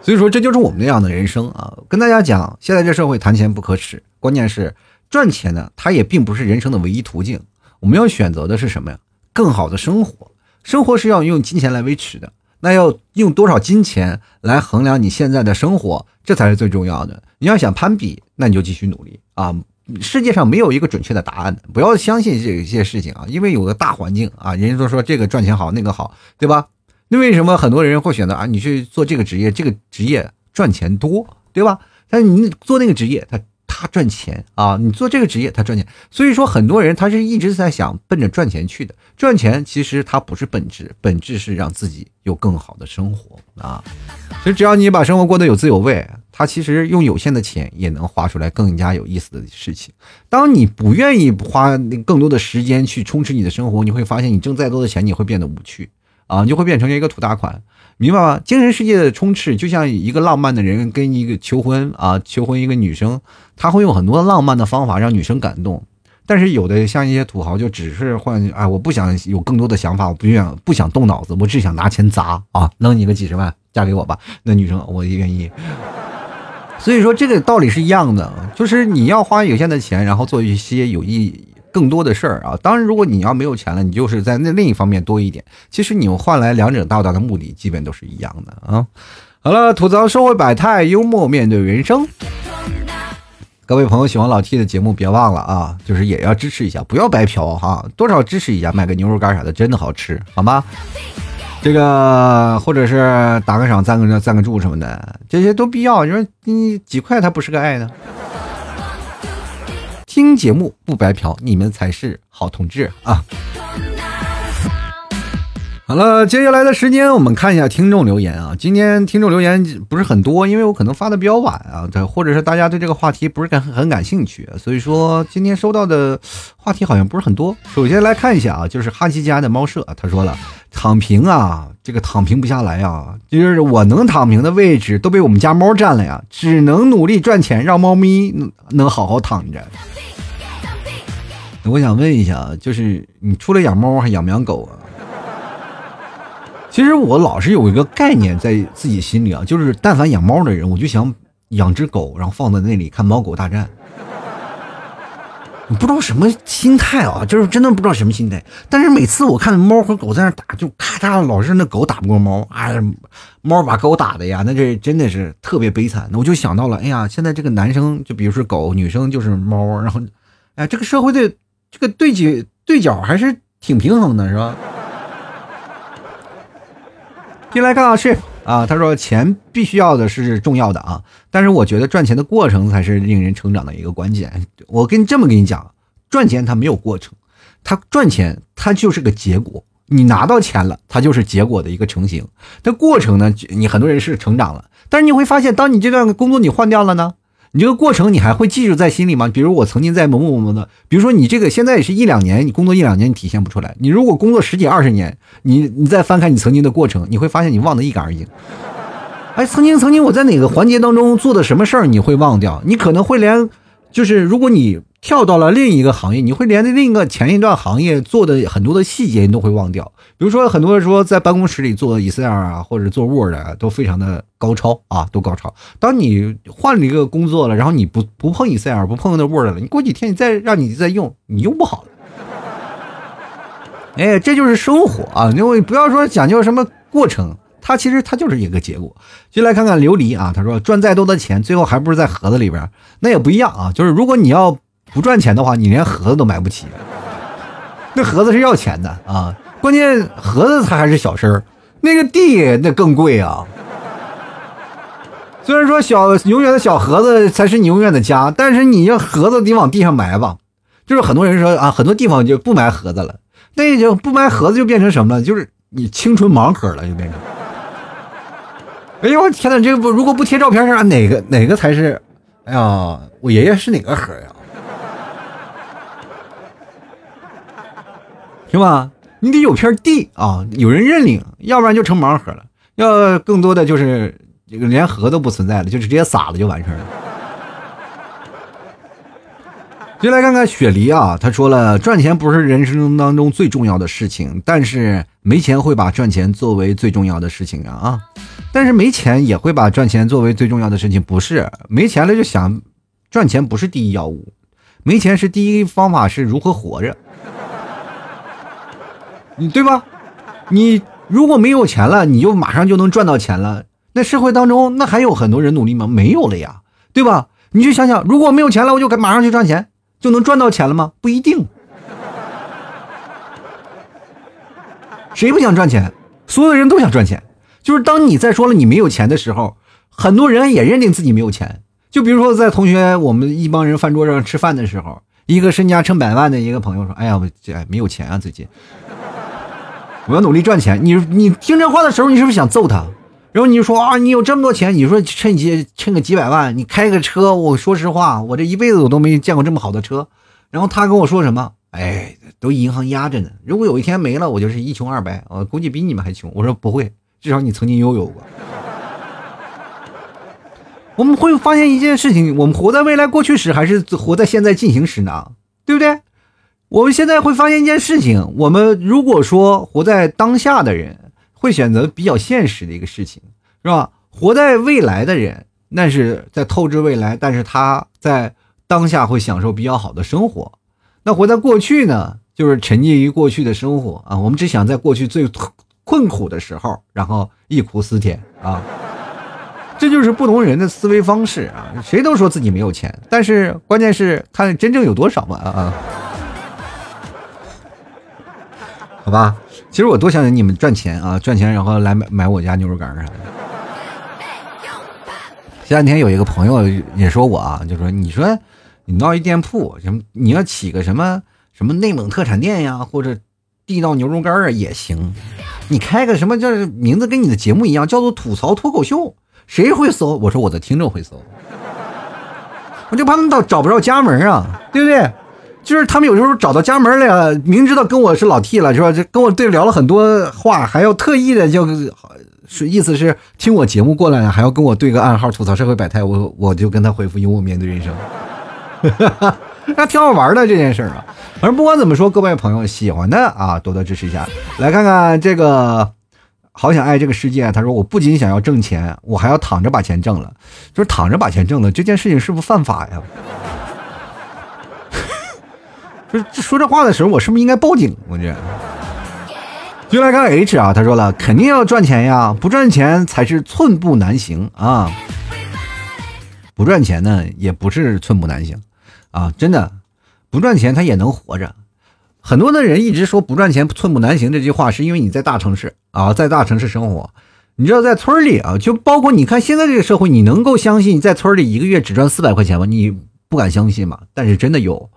所以说，这就是我们那样的人生啊！跟大家讲，现在这社会谈钱不可耻，关键是赚钱呢，它也并不是人生的唯一途径。我们要选择的是什么呀？更好的生活。生活是要用金钱来维持的，那要用多少金钱来衡量你现在的生活，这才是最重要的。你要想攀比，那你就继续努力啊！世界上没有一个准确的答案，不要相信这些事情啊，因为有个大环境啊，人家都说这个赚钱好，那个好，对吧？那为什么很多人会选择啊？你去做这个职业，这个职业赚钱多，对吧？但是你做那个职业，他。他赚钱啊！你做这个职业，他赚钱。所以说，很多人他是一直在想奔着赚钱去的。赚钱其实它不是本质，本质是让自己有更好的生活啊。所以只要你把生活过得有滋有味，他其实用有限的钱也能花出来更加有意思的事情。当你不愿意花更多的时间去充实你的生活，你会发现你挣再多的钱，你会变得无趣啊，你就会变成一个土大款。明白吗？精神世界的充斥，就像一个浪漫的人跟一个求婚啊，求婚一个女生，他会用很多浪漫的方法让女生感动。但是有的像一些土豪，就只是换啊，我不想有更多的想法，我不愿不想动脑子，我只想拿钱砸啊，扔你个几十万，嫁给我吧。那女生我也愿意。所以说这个道理是一样的，就是你要花有限的钱，然后做一些有意义。更多的事儿啊，当然，如果你要没有钱了，你就是在那另一方面多一点。其实你换来两者到达的目的，基本都是一样的啊。好了，吐槽社会百态，幽默面对人生。各位朋友喜欢老 T 的节目，别忘了啊，就是也要支持一下，不要白嫖哈，多少支持一下，买个牛肉干啥的，真的好吃，好吗？这个或者是打个赏、赞个赞个助什么的，这些都必要。你说你几块，它不是个爱呢？听节目不白嫖，你们才是好同志啊！好了，接下来的时间我们看一下听众留言啊。今天听众留言不是很多，因为我可能发的比较晚啊，对或者是大家对这个话题不是感很感兴趣，所以说今天收到的话题好像不是很多。首先来看一下啊，就是哈奇家的猫舍，他说了，躺平啊，这个躺平不下来啊，就是我能躺平的位置都被我们家猫占了呀，只能努力赚钱，让猫咪能好好躺着。我想问一下啊，就是你除了养猫还养不养狗啊？其实我老是有一个概念在自己心里啊，就是但凡养猫的人，我就想养只狗，然后放在那里看猫狗大战。不知道什么心态啊，就是真的不知道什么心态。但是每次我看猫和狗在那打，就咔嚓，老是那狗打不过猫，哎，猫把狗打的呀，那这真的是特别悲惨。那我就想到了，哎呀，现在这个男生就比如说狗，女生就是猫，然后，哎，这个社会的这个对角对角还是挺平衡的，是吧？进来看老师啊，他说钱必须要的是重要的啊，但是我觉得赚钱的过程才是令人成长的一个关键。我跟你这么跟你讲，赚钱它没有过程，它赚钱它就是个结果，你拿到钱了，它就是结果的一个成型。但过程呢，你很多人是成长了，但是你会发现，当你这段工作你换掉了呢？你这个过程你还会记住在心里吗？比如我曾经在某某某的，比如说你这个现在也是一两年，你工作一两年你体现不出来。你如果工作十几二十年，你你再翻开你曾经的过程，你会发现你忘得一干二净。哎，曾经曾经我在哪个环节当中做的什么事儿，你会忘掉？你可能会连，就是如果你。跳到了另一个行业，你会连着另一个前一段行业做的很多的细节，你都会忘掉。比如说，很多人说在办公室里做 Excel 啊，或者做 Word 啊，都非常的高超啊，都高超。当你换了一个工作了，然后你不不碰 Excel，不碰那 Word 了，你过几天你再让你再用，你用不好了。哎，这就是生活啊！你不要说讲究什么过程，它其实它就是一个结果。就来看看琉璃啊，他说赚再多的钱，最后还不是在盒子里边？那也不一样啊，就是如果你要。不赚钱的话，你连盒子都买不起。那盒子是要钱的啊，关键盒子它还是小事儿，那个地那更贵啊。虽然说小永远的小盒子才是你永远的家，但是你要盒子得往地上埋吧。就是很多人说啊，很多地方就不埋盒子了，那就不埋盒子就变成什么了？就是你青春盲盒了，就变成。哎呦我天哪，这个不如果不贴照片上，哪个哪个才是？哎呀，我爷爷是哪个盒呀？是吧？你得有片地啊，有人认领，要不然就成盲盒了。要更多的就是这个连盒都不存在了，就直接撒了就完事儿了。就来看看雪梨啊，他说了，赚钱不是人生当中最重要的事情，但是没钱会把赚钱作为最重要的事情啊啊！但是没钱也会把赚钱作为最重要的事情，不是没钱了就想赚钱不是第一要务，没钱是第一方法是如何活着。你对吧？你如果没有钱了，你就马上就能赚到钱了。那社会当中，那还有很多人努力吗？没有了呀，对吧？你去想想，如果没有钱了，我就马上去赚钱，就能赚到钱了吗？不一定。谁不想赚钱？所有的人都想赚钱。就是当你在说了你没有钱的时候，很多人也认定自己没有钱。就比如说，在同学我们一帮人饭桌上吃饭的时候，一个身家成百万的一个朋友说：“哎呀，我这没有钱啊，最近。”我要努力赚钱。你你听这话的时候，你是不是想揍他？然后你就说啊，你有这么多钱，你说趁几趁个几百万，你开个车。我说实话，我这一辈子我都没见过这么好的车。然后他跟我说什么？哎，都银行压着呢。如果有一天没了，我就是一穷二白。我估计比你们还穷。我说不会，至少你曾经拥有过。我们会发现一件事情：我们活在未来过去时，还是活在现在进行时呢？对不对？我们现在会发现一件事情：我们如果说活在当下的人，会选择比较现实的一个事情，是吧？活在未来的人，那是在透支未来，但是他在当下会享受比较好的生活。那活在过去呢，就是沉浸于过去的生活啊。我们只想在过去最困苦的时候，然后忆苦思甜啊。这就是不同人的思维方式啊。谁都说自己没有钱，但是关键是看真正有多少嘛啊。好吧，其实我多想你们赚钱啊，赚钱然后来买买我家牛肉干啥的。前两天有一个朋友也说我啊，就说你说你闹一店铺，什么你要起个什么什么内蒙特产店呀，或者地道牛肉干啊也行。你开个什么叫名字跟你的节目一样，叫做吐槽脱口秀，谁会搜？我说我的听众会搜，我就怕他们到找不着家门啊，对不对？就是他们有时候找到家门了，明知道跟我是老 T 了，是吧？就跟我对聊了很多话，还要特意的就是意思是听我节目过来，还要跟我对个暗号吐槽社会百态，我我就跟他回复幽默面对人生，那挺好玩的这件事儿啊。反正不管怎么说，各位朋友喜欢的啊，多多支持一下。来看看这个，好想爱这个世界。他说我不仅想要挣钱，我还要躺着把钱挣了。就是躺着把钱挣了这件事情是不是犯法呀？说这话的时候，我是不是应该报警？我这。就来看 H 啊，他说了，肯定要赚钱呀，不赚钱才是寸步难行啊。不赚钱呢，也不是寸步难行啊，真的，不赚钱他也能活着。很多的人一直说不赚钱寸步难行这句话，是因为你在大城市啊，在大城市生活。你知道在村里啊，就包括你看现在这个社会，你能够相信在村里一个月只赚四百块钱吗？你不敢相信吗？但是真的有。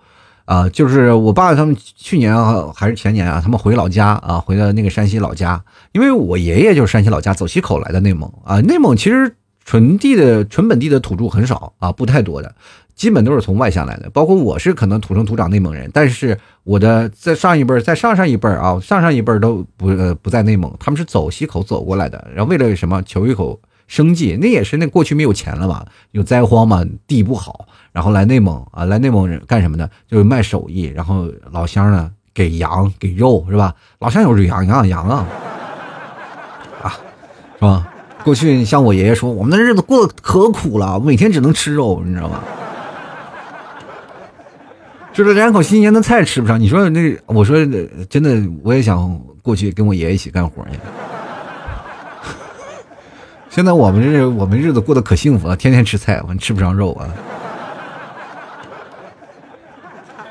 啊，就是我爸他们去年啊还是前年啊，他们回老家啊，回到那个山西老家，因为我爷爷就是山西老家走西口来的内蒙啊。内蒙其实纯地的、纯本地的土著很少啊，不太多的，基本都是从外乡来的。包括我是可能土生土长内蒙人，但是我的在上一辈儿、在上上一辈啊，上上一辈都不呃不在内蒙，他们是走西口走过来的，然后为了什么求一口生计，那也是那过去没有钱了嘛，有灾荒嘛，地不好。然后来内蒙啊，来内蒙人干什么呢？就是卖手艺。然后老乡呢，给羊给肉是吧？老乡有只羊羊羊啊，啊，是吧？过去像我爷爷说，我们的日子过得可苦了，每天只能吃肉，你知道吗？就是两口新鲜的菜吃不上。你说那，我说真的，我也想过去跟我爷爷一起干活去。现在我们这我们日子过得可幸福了，天天吃菜，我们吃不上肉啊。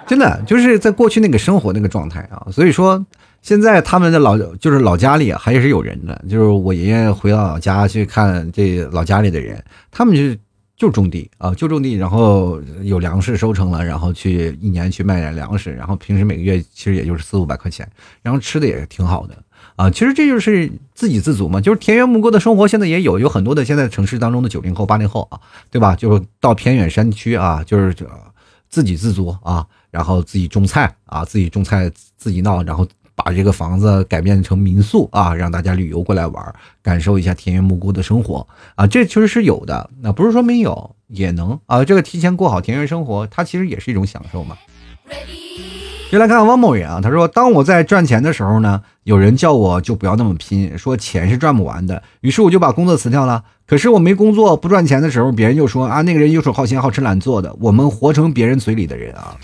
真的就是在过去那个生活那个状态啊，所以说现在他们的老就是老家里还是有人的，就是我爷爷回到老家去看这老家里的人，他们就就种地啊，就种地，然后有粮食收成了，然后去一年去卖点粮食，然后平时每个月其实也就是四五百块钱，然后吃的也挺好的啊，其实这就是自给自足嘛，就是田园牧歌的生活，现在也有有很多的现在城市当中的九零后八零后啊，对吧？就是到偏远山区啊，就是自给自足啊。然后自己种菜啊，自己种菜自己闹，然后把这个房子改变成民宿啊，让大家旅游过来玩，感受一下田园牧歌的生活啊，这确实是有的，那不是说没有也能啊，这个提前过好田园生活，它其实也是一种享受嘛。就来看汪某人啊，他说：“当我在赚钱的时候呢，有人叫我就不要那么拼，说钱是赚不完的，于是我就把工作辞掉了。可是我没工作不赚钱的时候，别人就说啊，那个人游手好闲、好吃懒做的，我们活成别人嘴里的人啊。”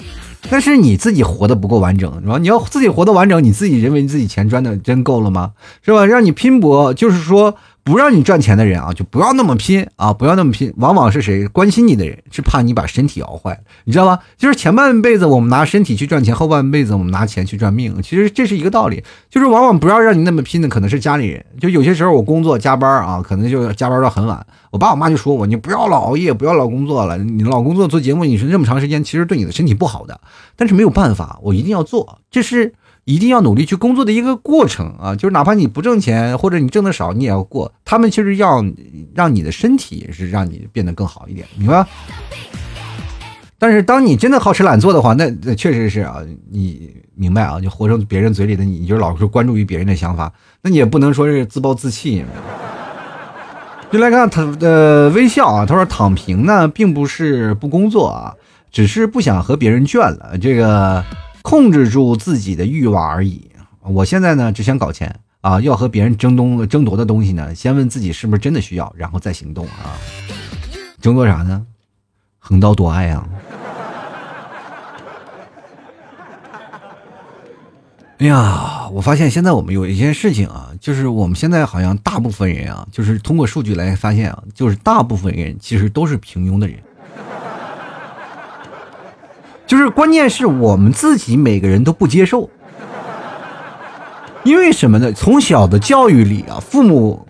但是你自己活得不够完整，是吧？你要自己活得完整，你自己认为自己钱赚的真够了吗？是吧？让你拼搏，就是说。不让你赚钱的人啊，就不要那么拼啊！不要那么拼，往往是谁关心你的人，是怕你把身体熬坏，你知道吗？就是前半辈子我们拿身体去赚钱，后半辈子我们拿钱去赚命。其实这是一个道理，就是往往不要让你那么拼的，可能是家里人。就有些时候我工作加班啊，可能就加班到很晚，我爸我妈就说我，你不要老熬夜，不要老工作了，你老工作做节目，你是这么长时间，其实对你的身体不好的。但是没有办法，我一定要做，这是。一定要努力去工作的一个过程啊，就是哪怕你不挣钱，或者你挣的少，你也要过。他们其实要让你的身体是让你变得更好一点，明白？但是当你真的好吃懒做的话，那那确实是啊，你明白啊？就活成别人嘴里的你，就老是关注于别人的想法，那你也不能说是自暴自弃。就来看他的微笑啊，他说躺平呢，并不是不工作啊，只是不想和别人倦了。这个。控制住自己的欲望而已。我现在呢，只想搞钱啊！要和别人争东争夺的东西呢，先问自己是不是真的需要，然后再行动啊！争夺啥呢？横刀夺爱啊！哎呀，我发现现在我们有一件事情啊，就是我们现在好像大部分人啊，就是通过数据来发现啊，就是大部分人其实都是平庸的人。就是关键是我们自己每个人都不接受，因为什么呢？从小的教育里啊，父母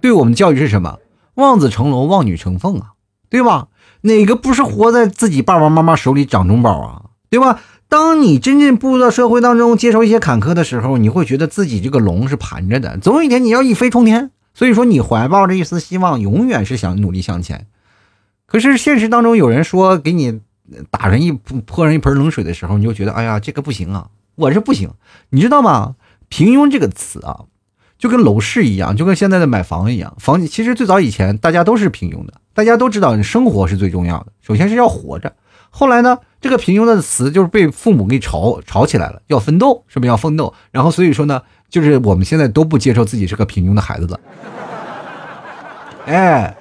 对我们教育是什么？望子成龙，望女成凤啊，对吧？哪个不是活在自己爸爸妈妈手里掌中宝啊？对吧？当你真正步入到社会当中，接受一些坎坷的时候，你会觉得自己这个龙是盘着的，总有一天你要一飞冲天。所以说，你怀抱着一丝希望，永远是想努力向前。可是现实当中有人说给你打上一泼上一盆冷水的时候，你就觉得哎呀，这个不行啊，我是不行，你知道吗？平庸这个词啊，就跟楼市一样，就跟现在的买房一样，房其实最早以前大家都是平庸的，大家都知道生活是最重要的，首先是要活着。后来呢，这个平庸的词就是被父母给炒炒起来了，要奋斗，是不是要奋斗？然后所以说呢，就是我们现在都不接受自己是个平庸的孩子了，哎，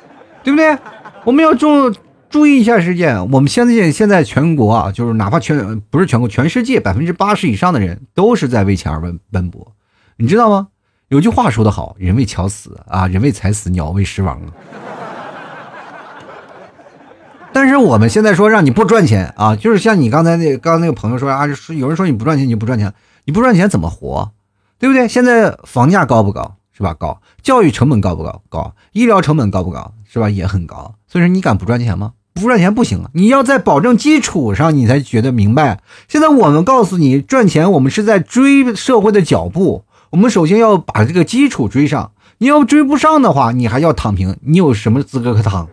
对不对？我们要做注意一下事件。我们现在现在全国啊，就是哪怕全不是全国，全世界百分之八十以上的人都是在为钱而奔奔波，你知道吗？有句话说得好，人为桥死啊，人为财死，鸟为食亡啊。但是我们现在说让你不赚钱啊，就是像你刚才那刚刚那个朋友说啊，是有人说你不赚钱你就不赚钱，你不赚钱怎么活，对不对？现在房价高不高是吧？高，教育成本高不高？高，医疗成本高不高是吧？也很高。所以说你敢不赚钱吗？不赚钱不行啊，你要在保证基础上你才觉得明白。现在我们告诉你赚钱，我们是在追社会的脚步，我们首先要把这个基础追上。你要追不上的话，你还要躺平，你有什么资格可躺？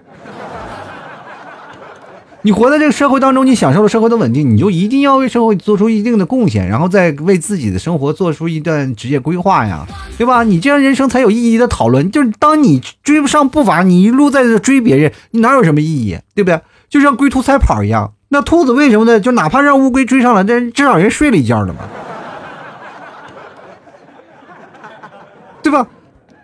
你活在这个社会当中，你享受了社会的稳定，你就一定要为社会做出一定的贡献，然后再为自己的生活做出一段职业规划呀，对吧？你这样人生才有意义的讨论。就是当你追不上步伐，你一路在这追别人，你哪有什么意义，对不对？就像龟兔赛跑一样，那兔子为什么呢？就哪怕让乌龟追上了，但至少人睡了一觉了嘛，对吧？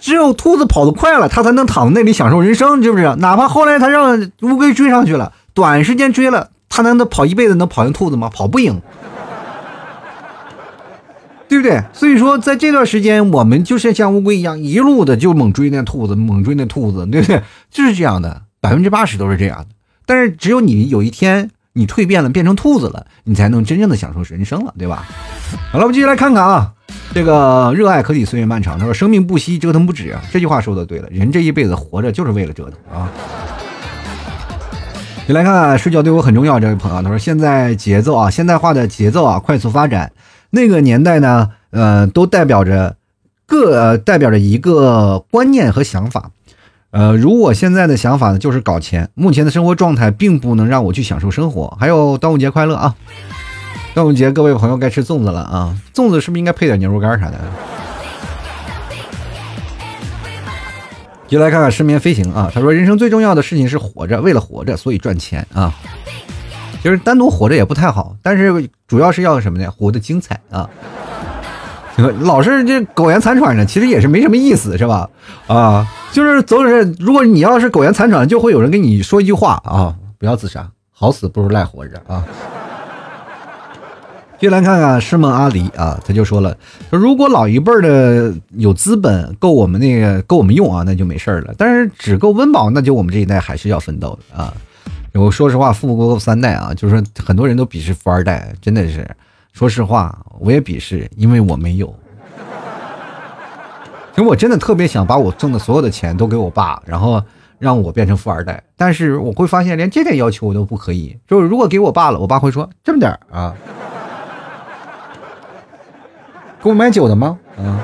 只有兔子跑得快了，它才能躺在那里享受人生，是不是？哪怕后来它让乌龟追上去了。短时间追了，他难道跑一辈子能跑赢兔子吗？跑不赢，对不对？所以说，在这段时间，我们就是像乌龟一样，一路的就猛追那兔子，猛追那兔子，对不对？就是这样的，百分之八十都是这样的。但是，只有你有一天你蜕变了，变成兔子了，你才能真正的享受人生了，对吧？好了，我们继续来看看啊，这个热爱可抵岁月漫长。他说：“生命不息，折腾不止啊。”这句话说的对了，人这一辈子活着就是为了折腾啊。你来看，睡觉对我很重要。这位朋友他说：“现在节奏啊，现代化的节奏啊，快速发展。那个年代呢，呃，都代表着各代表着一个观念和想法。呃，如我现在的想法呢，就是搞钱。目前的生活状态并不能让我去享受生活。还有端午节快乐啊！端午节各位朋友该吃粽子了啊！粽子是不是应该配点牛肉干啥的？”就来看看失眠飞行啊，他说人生最重要的事情是活着，为了活着，所以赚钱啊。就是单独活着也不太好，但是主要是要什么呢？活得精彩啊。老是这苟延残喘的，其实也是没什么意思，是吧？啊，就是总是如果你要是苟延残喘，就会有人跟你说一句话啊，不要自杀，好死不如赖活着啊。就来看看师梦阿离啊，他就说了，说如果老一辈的有资本够我们那个够我们用啊，那就没事了。但是只够温饱，那就我们这一代还是要奋斗的啊。我说实话，富不过三代啊，就是说很多人都鄙视富二代，真的是。说实话，我也鄙视，因为我没有。其实我真的特别想把我挣的所有的钱都给我爸，然后让我变成富二代。但是我会发现，连这点要求我都不可以。就是如果给我爸了，我爸会说这么点儿啊。给我买酒的吗？嗯，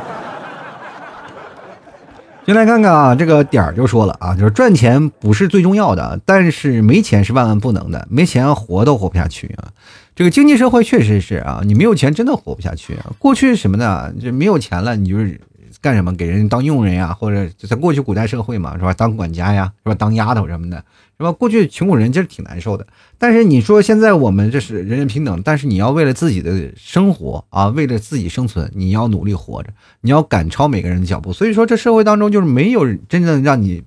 进来看看啊，这个点儿就说了啊，就是赚钱不是最重要的，但是没钱是万万不能的，没钱活都活不下去啊。这个经济社会确实是啊，你没有钱真的活不下去啊。过去什么呢？就没有钱了，你就是。干什么？给人当佣人呀，或者在过去古代社会嘛，是吧？当管家呀，是吧？当丫头什么的，是吧？过去穷苦人其实挺难受的。但是你说现在我们这是人人平等，但是你要为了自己的生活啊，为了自己生存，你要努力活着，你要赶超每个人的脚步。所以说，这社会当中就是没有真正让你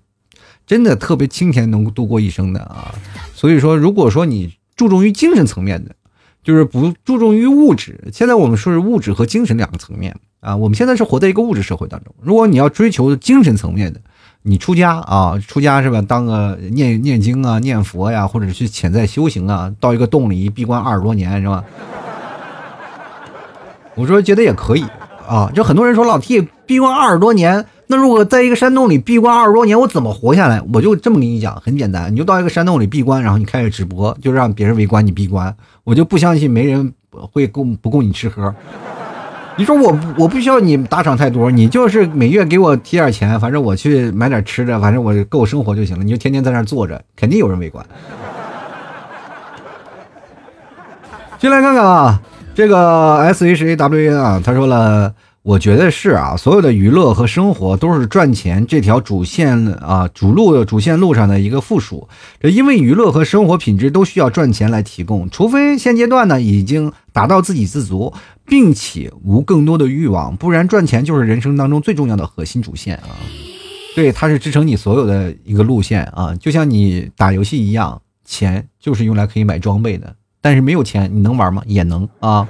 真的特别清甜能度过一生的啊。所以说，如果说你注重于精神层面的，就是不注重于物质。现在我们说是物质和精神两个层面。啊，我们现在是活在一个物质社会当中。如果你要追求精神层面的，你出家啊，出家是吧？当个念念经啊、念佛呀，或者去潜在修行啊，到一个洞里闭关二十多年是吧？我说觉得也可以啊。就很多人说老 T 闭关二十多年，那如果在一个山洞里闭关二十多年，我怎么活下来？我就这么跟你讲，很简单，你就到一个山洞里闭关，然后你开始直播，就让别人围观你闭关。我就不相信没人。会供不供你吃喝？你说我我不需要你打赏太多，你就是每月给我提点钱，反正我去买点吃的，反正我够生活就行了。你就天天在那坐着，肯定有人围观。进来看看啊，这个 S H A W N 啊，他说了。我觉得是啊，所有的娱乐和生活都是赚钱这条主线啊主路主线路上的一个附属。这因为娱乐和生活品质都需要赚钱来提供，除非现阶段呢已经达到自给自足，并且无更多的欲望，不然赚钱就是人生当中最重要的核心主线啊。对，它是支撑你所有的一个路线啊，就像你打游戏一样，钱就是用来可以买装备的，但是没有钱你能玩吗？也能啊。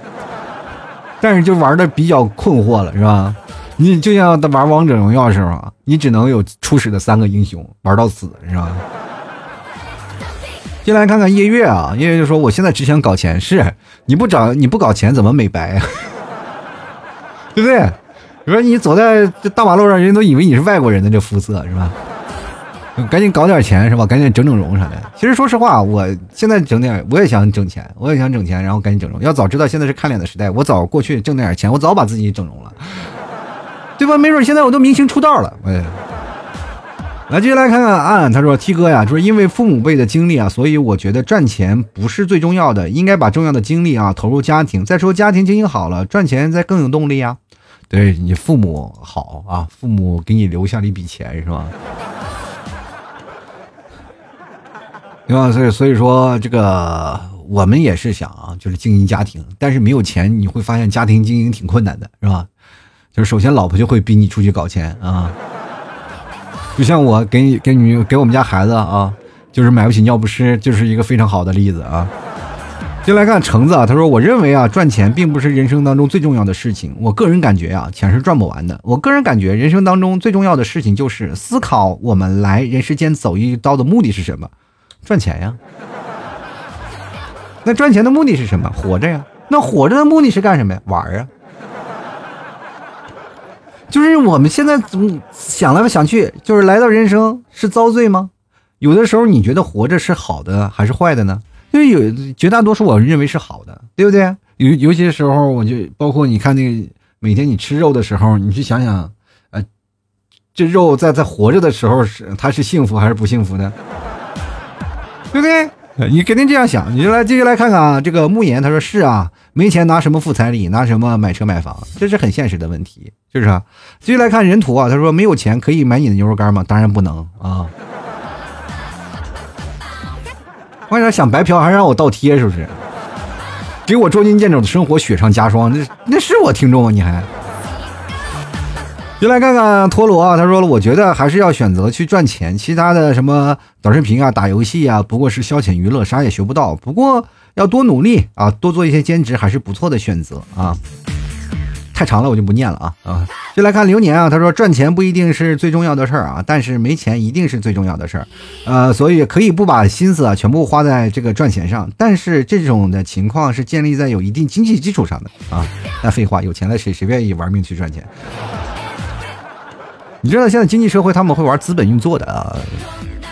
但是就玩的比较困惑了，是吧？你就像玩王者荣耀时候，你只能有初始的三个英雄玩到死，是吧？进来看看夜月啊，夜月就说：“我现在只想搞钱，是你不找你不搞钱怎么美白呀？对不对？你说你走在这大马路上，人家都以为你是外国人的这肤色，是吧？”赶紧搞点钱是吧？赶紧整整容啥的。其实说实话，我现在整点，我也想整钱，我也想整钱，然后赶紧整容。要早知道现在是看脸的时代，我早过去挣那点钱，我早把自己整容了，对吧？没准现在我都明星出道了。哎，来接下来看看啊，他说 T 哥呀，就是因为父母辈的经历啊，所以我觉得赚钱不是最重要的，应该把重要的精力啊投入家庭。再说家庭经营好了，赚钱再更有动力啊。对你父母好啊，父母给你留下了一笔钱是吧？对吧？所以所以说，这个我们也是想啊，就是经营家庭，但是没有钱，你会发现家庭经营挺困难的，是吧？就是首先老婆就会逼你出去搞钱啊，就像我给你给你给我们家孩子啊，就是买不起尿不湿，就是一个非常好的例子啊。就来看橙子啊，他说：“我认为啊，赚钱并不是人生当中最重要的事情。我个人感觉啊，钱是赚不完的。我个人感觉，人生当中最重要的事情就是思考我们来人世间走一遭的目的是什么。”赚钱呀，那赚钱的目的是什么？活着呀。那活着的目的是干什么呀？玩啊。就是我们现在总想来想去，就是来到人生是遭罪吗？有的时候你觉得活着是好的还是坏的呢？因为有绝大多数我认为是好的，对不对？有有些时候我就包括你看那个每天你吃肉的时候，你去想想，呃，这肉在在活着的时候是它是幸福还是不幸福的？对不对？你肯定这样想，你就来继续来看看啊。这个慕言他说是啊，没钱拿什么付彩礼，拿什么买车买房，这是很现实的问题，是不是？继续来看人图啊，他说没有钱可以买你的牛肉干吗？当然不能啊。为啥想白嫖还让我倒贴？是不是？给我捉襟见肘的生活雪上加霜，那那是我听众吗？你还？就来看看陀螺啊，他说了，我觉得还是要选择去赚钱，其他的什么短视频啊、打游戏啊，不过是消遣娱乐，啥也学不到。不过要多努力啊，多做一些兼职，还是不错的选择啊。太长了，我就不念了啊啊！就来看流年啊，他说赚钱不一定是最重要的事儿啊，但是没钱一定是最重要的事儿，呃，所以可以不把心思啊全部花在这个赚钱上，但是这种的情况是建立在有一定经济基础上的啊。那废话，有钱了谁谁愿意玩命去赚钱？你知道现在经济社会他们会玩资本运作的啊，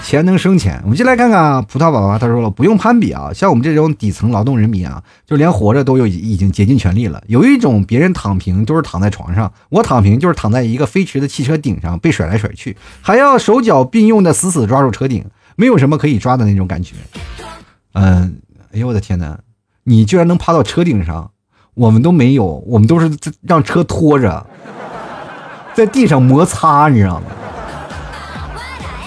钱能生钱。我们就来看看葡萄宝宝，他说了不用攀比啊，像我们这种底层劳动人民啊，就连活着都有已经竭尽全力了。有一种别人躺平都是躺在床上，我躺平就是躺在一个飞驰的汽车顶上被甩来甩去，还要手脚并用的死死抓住车顶，没有什么可以抓的那种感觉。嗯，哎呦我的天哪，你居然能趴到车顶上，我们都没有，我们都是让车拖着。在地上摩擦，你知道吗？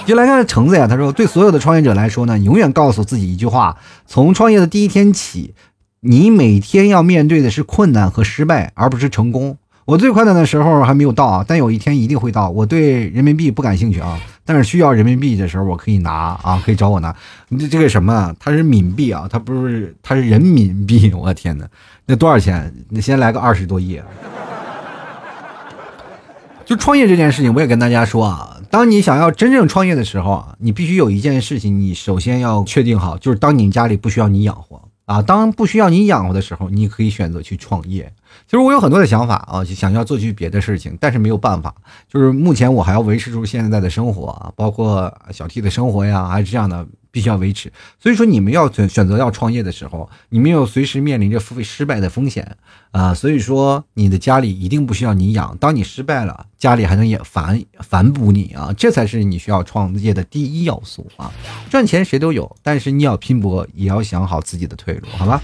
就来看橙子呀，他说：“对所有的创业者来说呢，永远告诉自己一句话：从创业的第一天起，你每天要面对的是困难和失败，而不是成功。我最困难的时候还没有到啊，但有一天一定会到。我对人民币不感兴趣啊，但是需要人民币的时候，我可以拿啊，可以找我拿。这这个什么？它是闽币啊，它不是，它是人民币。我天哪，那多少钱？你先来个二十多亿。”就创业这件事情，我也跟大家说啊，当你想要真正创业的时候啊，你必须有一件事情，你首先要确定好，就是当你家里不需要你养活啊，当不需要你养活的时候，你可以选择去创业。其实我有很多的想法啊，想要做去别的事情，但是没有办法，就是目前我还要维持住现在的生活啊，包括小 T 的生活呀，还是这样的。必须要维持。所以说，你们要选选择要创业的时候，你们要随时面临着付费失败的风险啊。所以说，你的家里一定不需要你养。当你失败了，家里还能也反反哺你啊，这才是你需要创业的第一要素啊。赚钱谁都有，但是你要拼搏，也要想好自己的退路，好吧？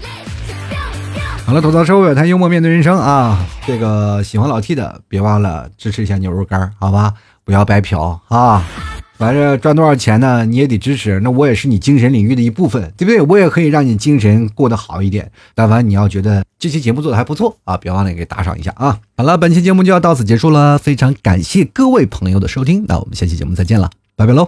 好了，吐槽社会，谈幽默，面对人生啊！这个喜欢老 T 的，别忘了支持一下牛肉干，好吧？不要白嫖啊！反正赚多少钱呢，你也得支持。那我也是你精神领域的一部分，对不对？我也可以让你精神过得好一点。但凡你要觉得这期节目做的还不错啊，别忘了给打赏一下啊！好了，本期节目就要到此结束了，非常感谢各位朋友的收听，那我们下期节目再见了，拜拜喽！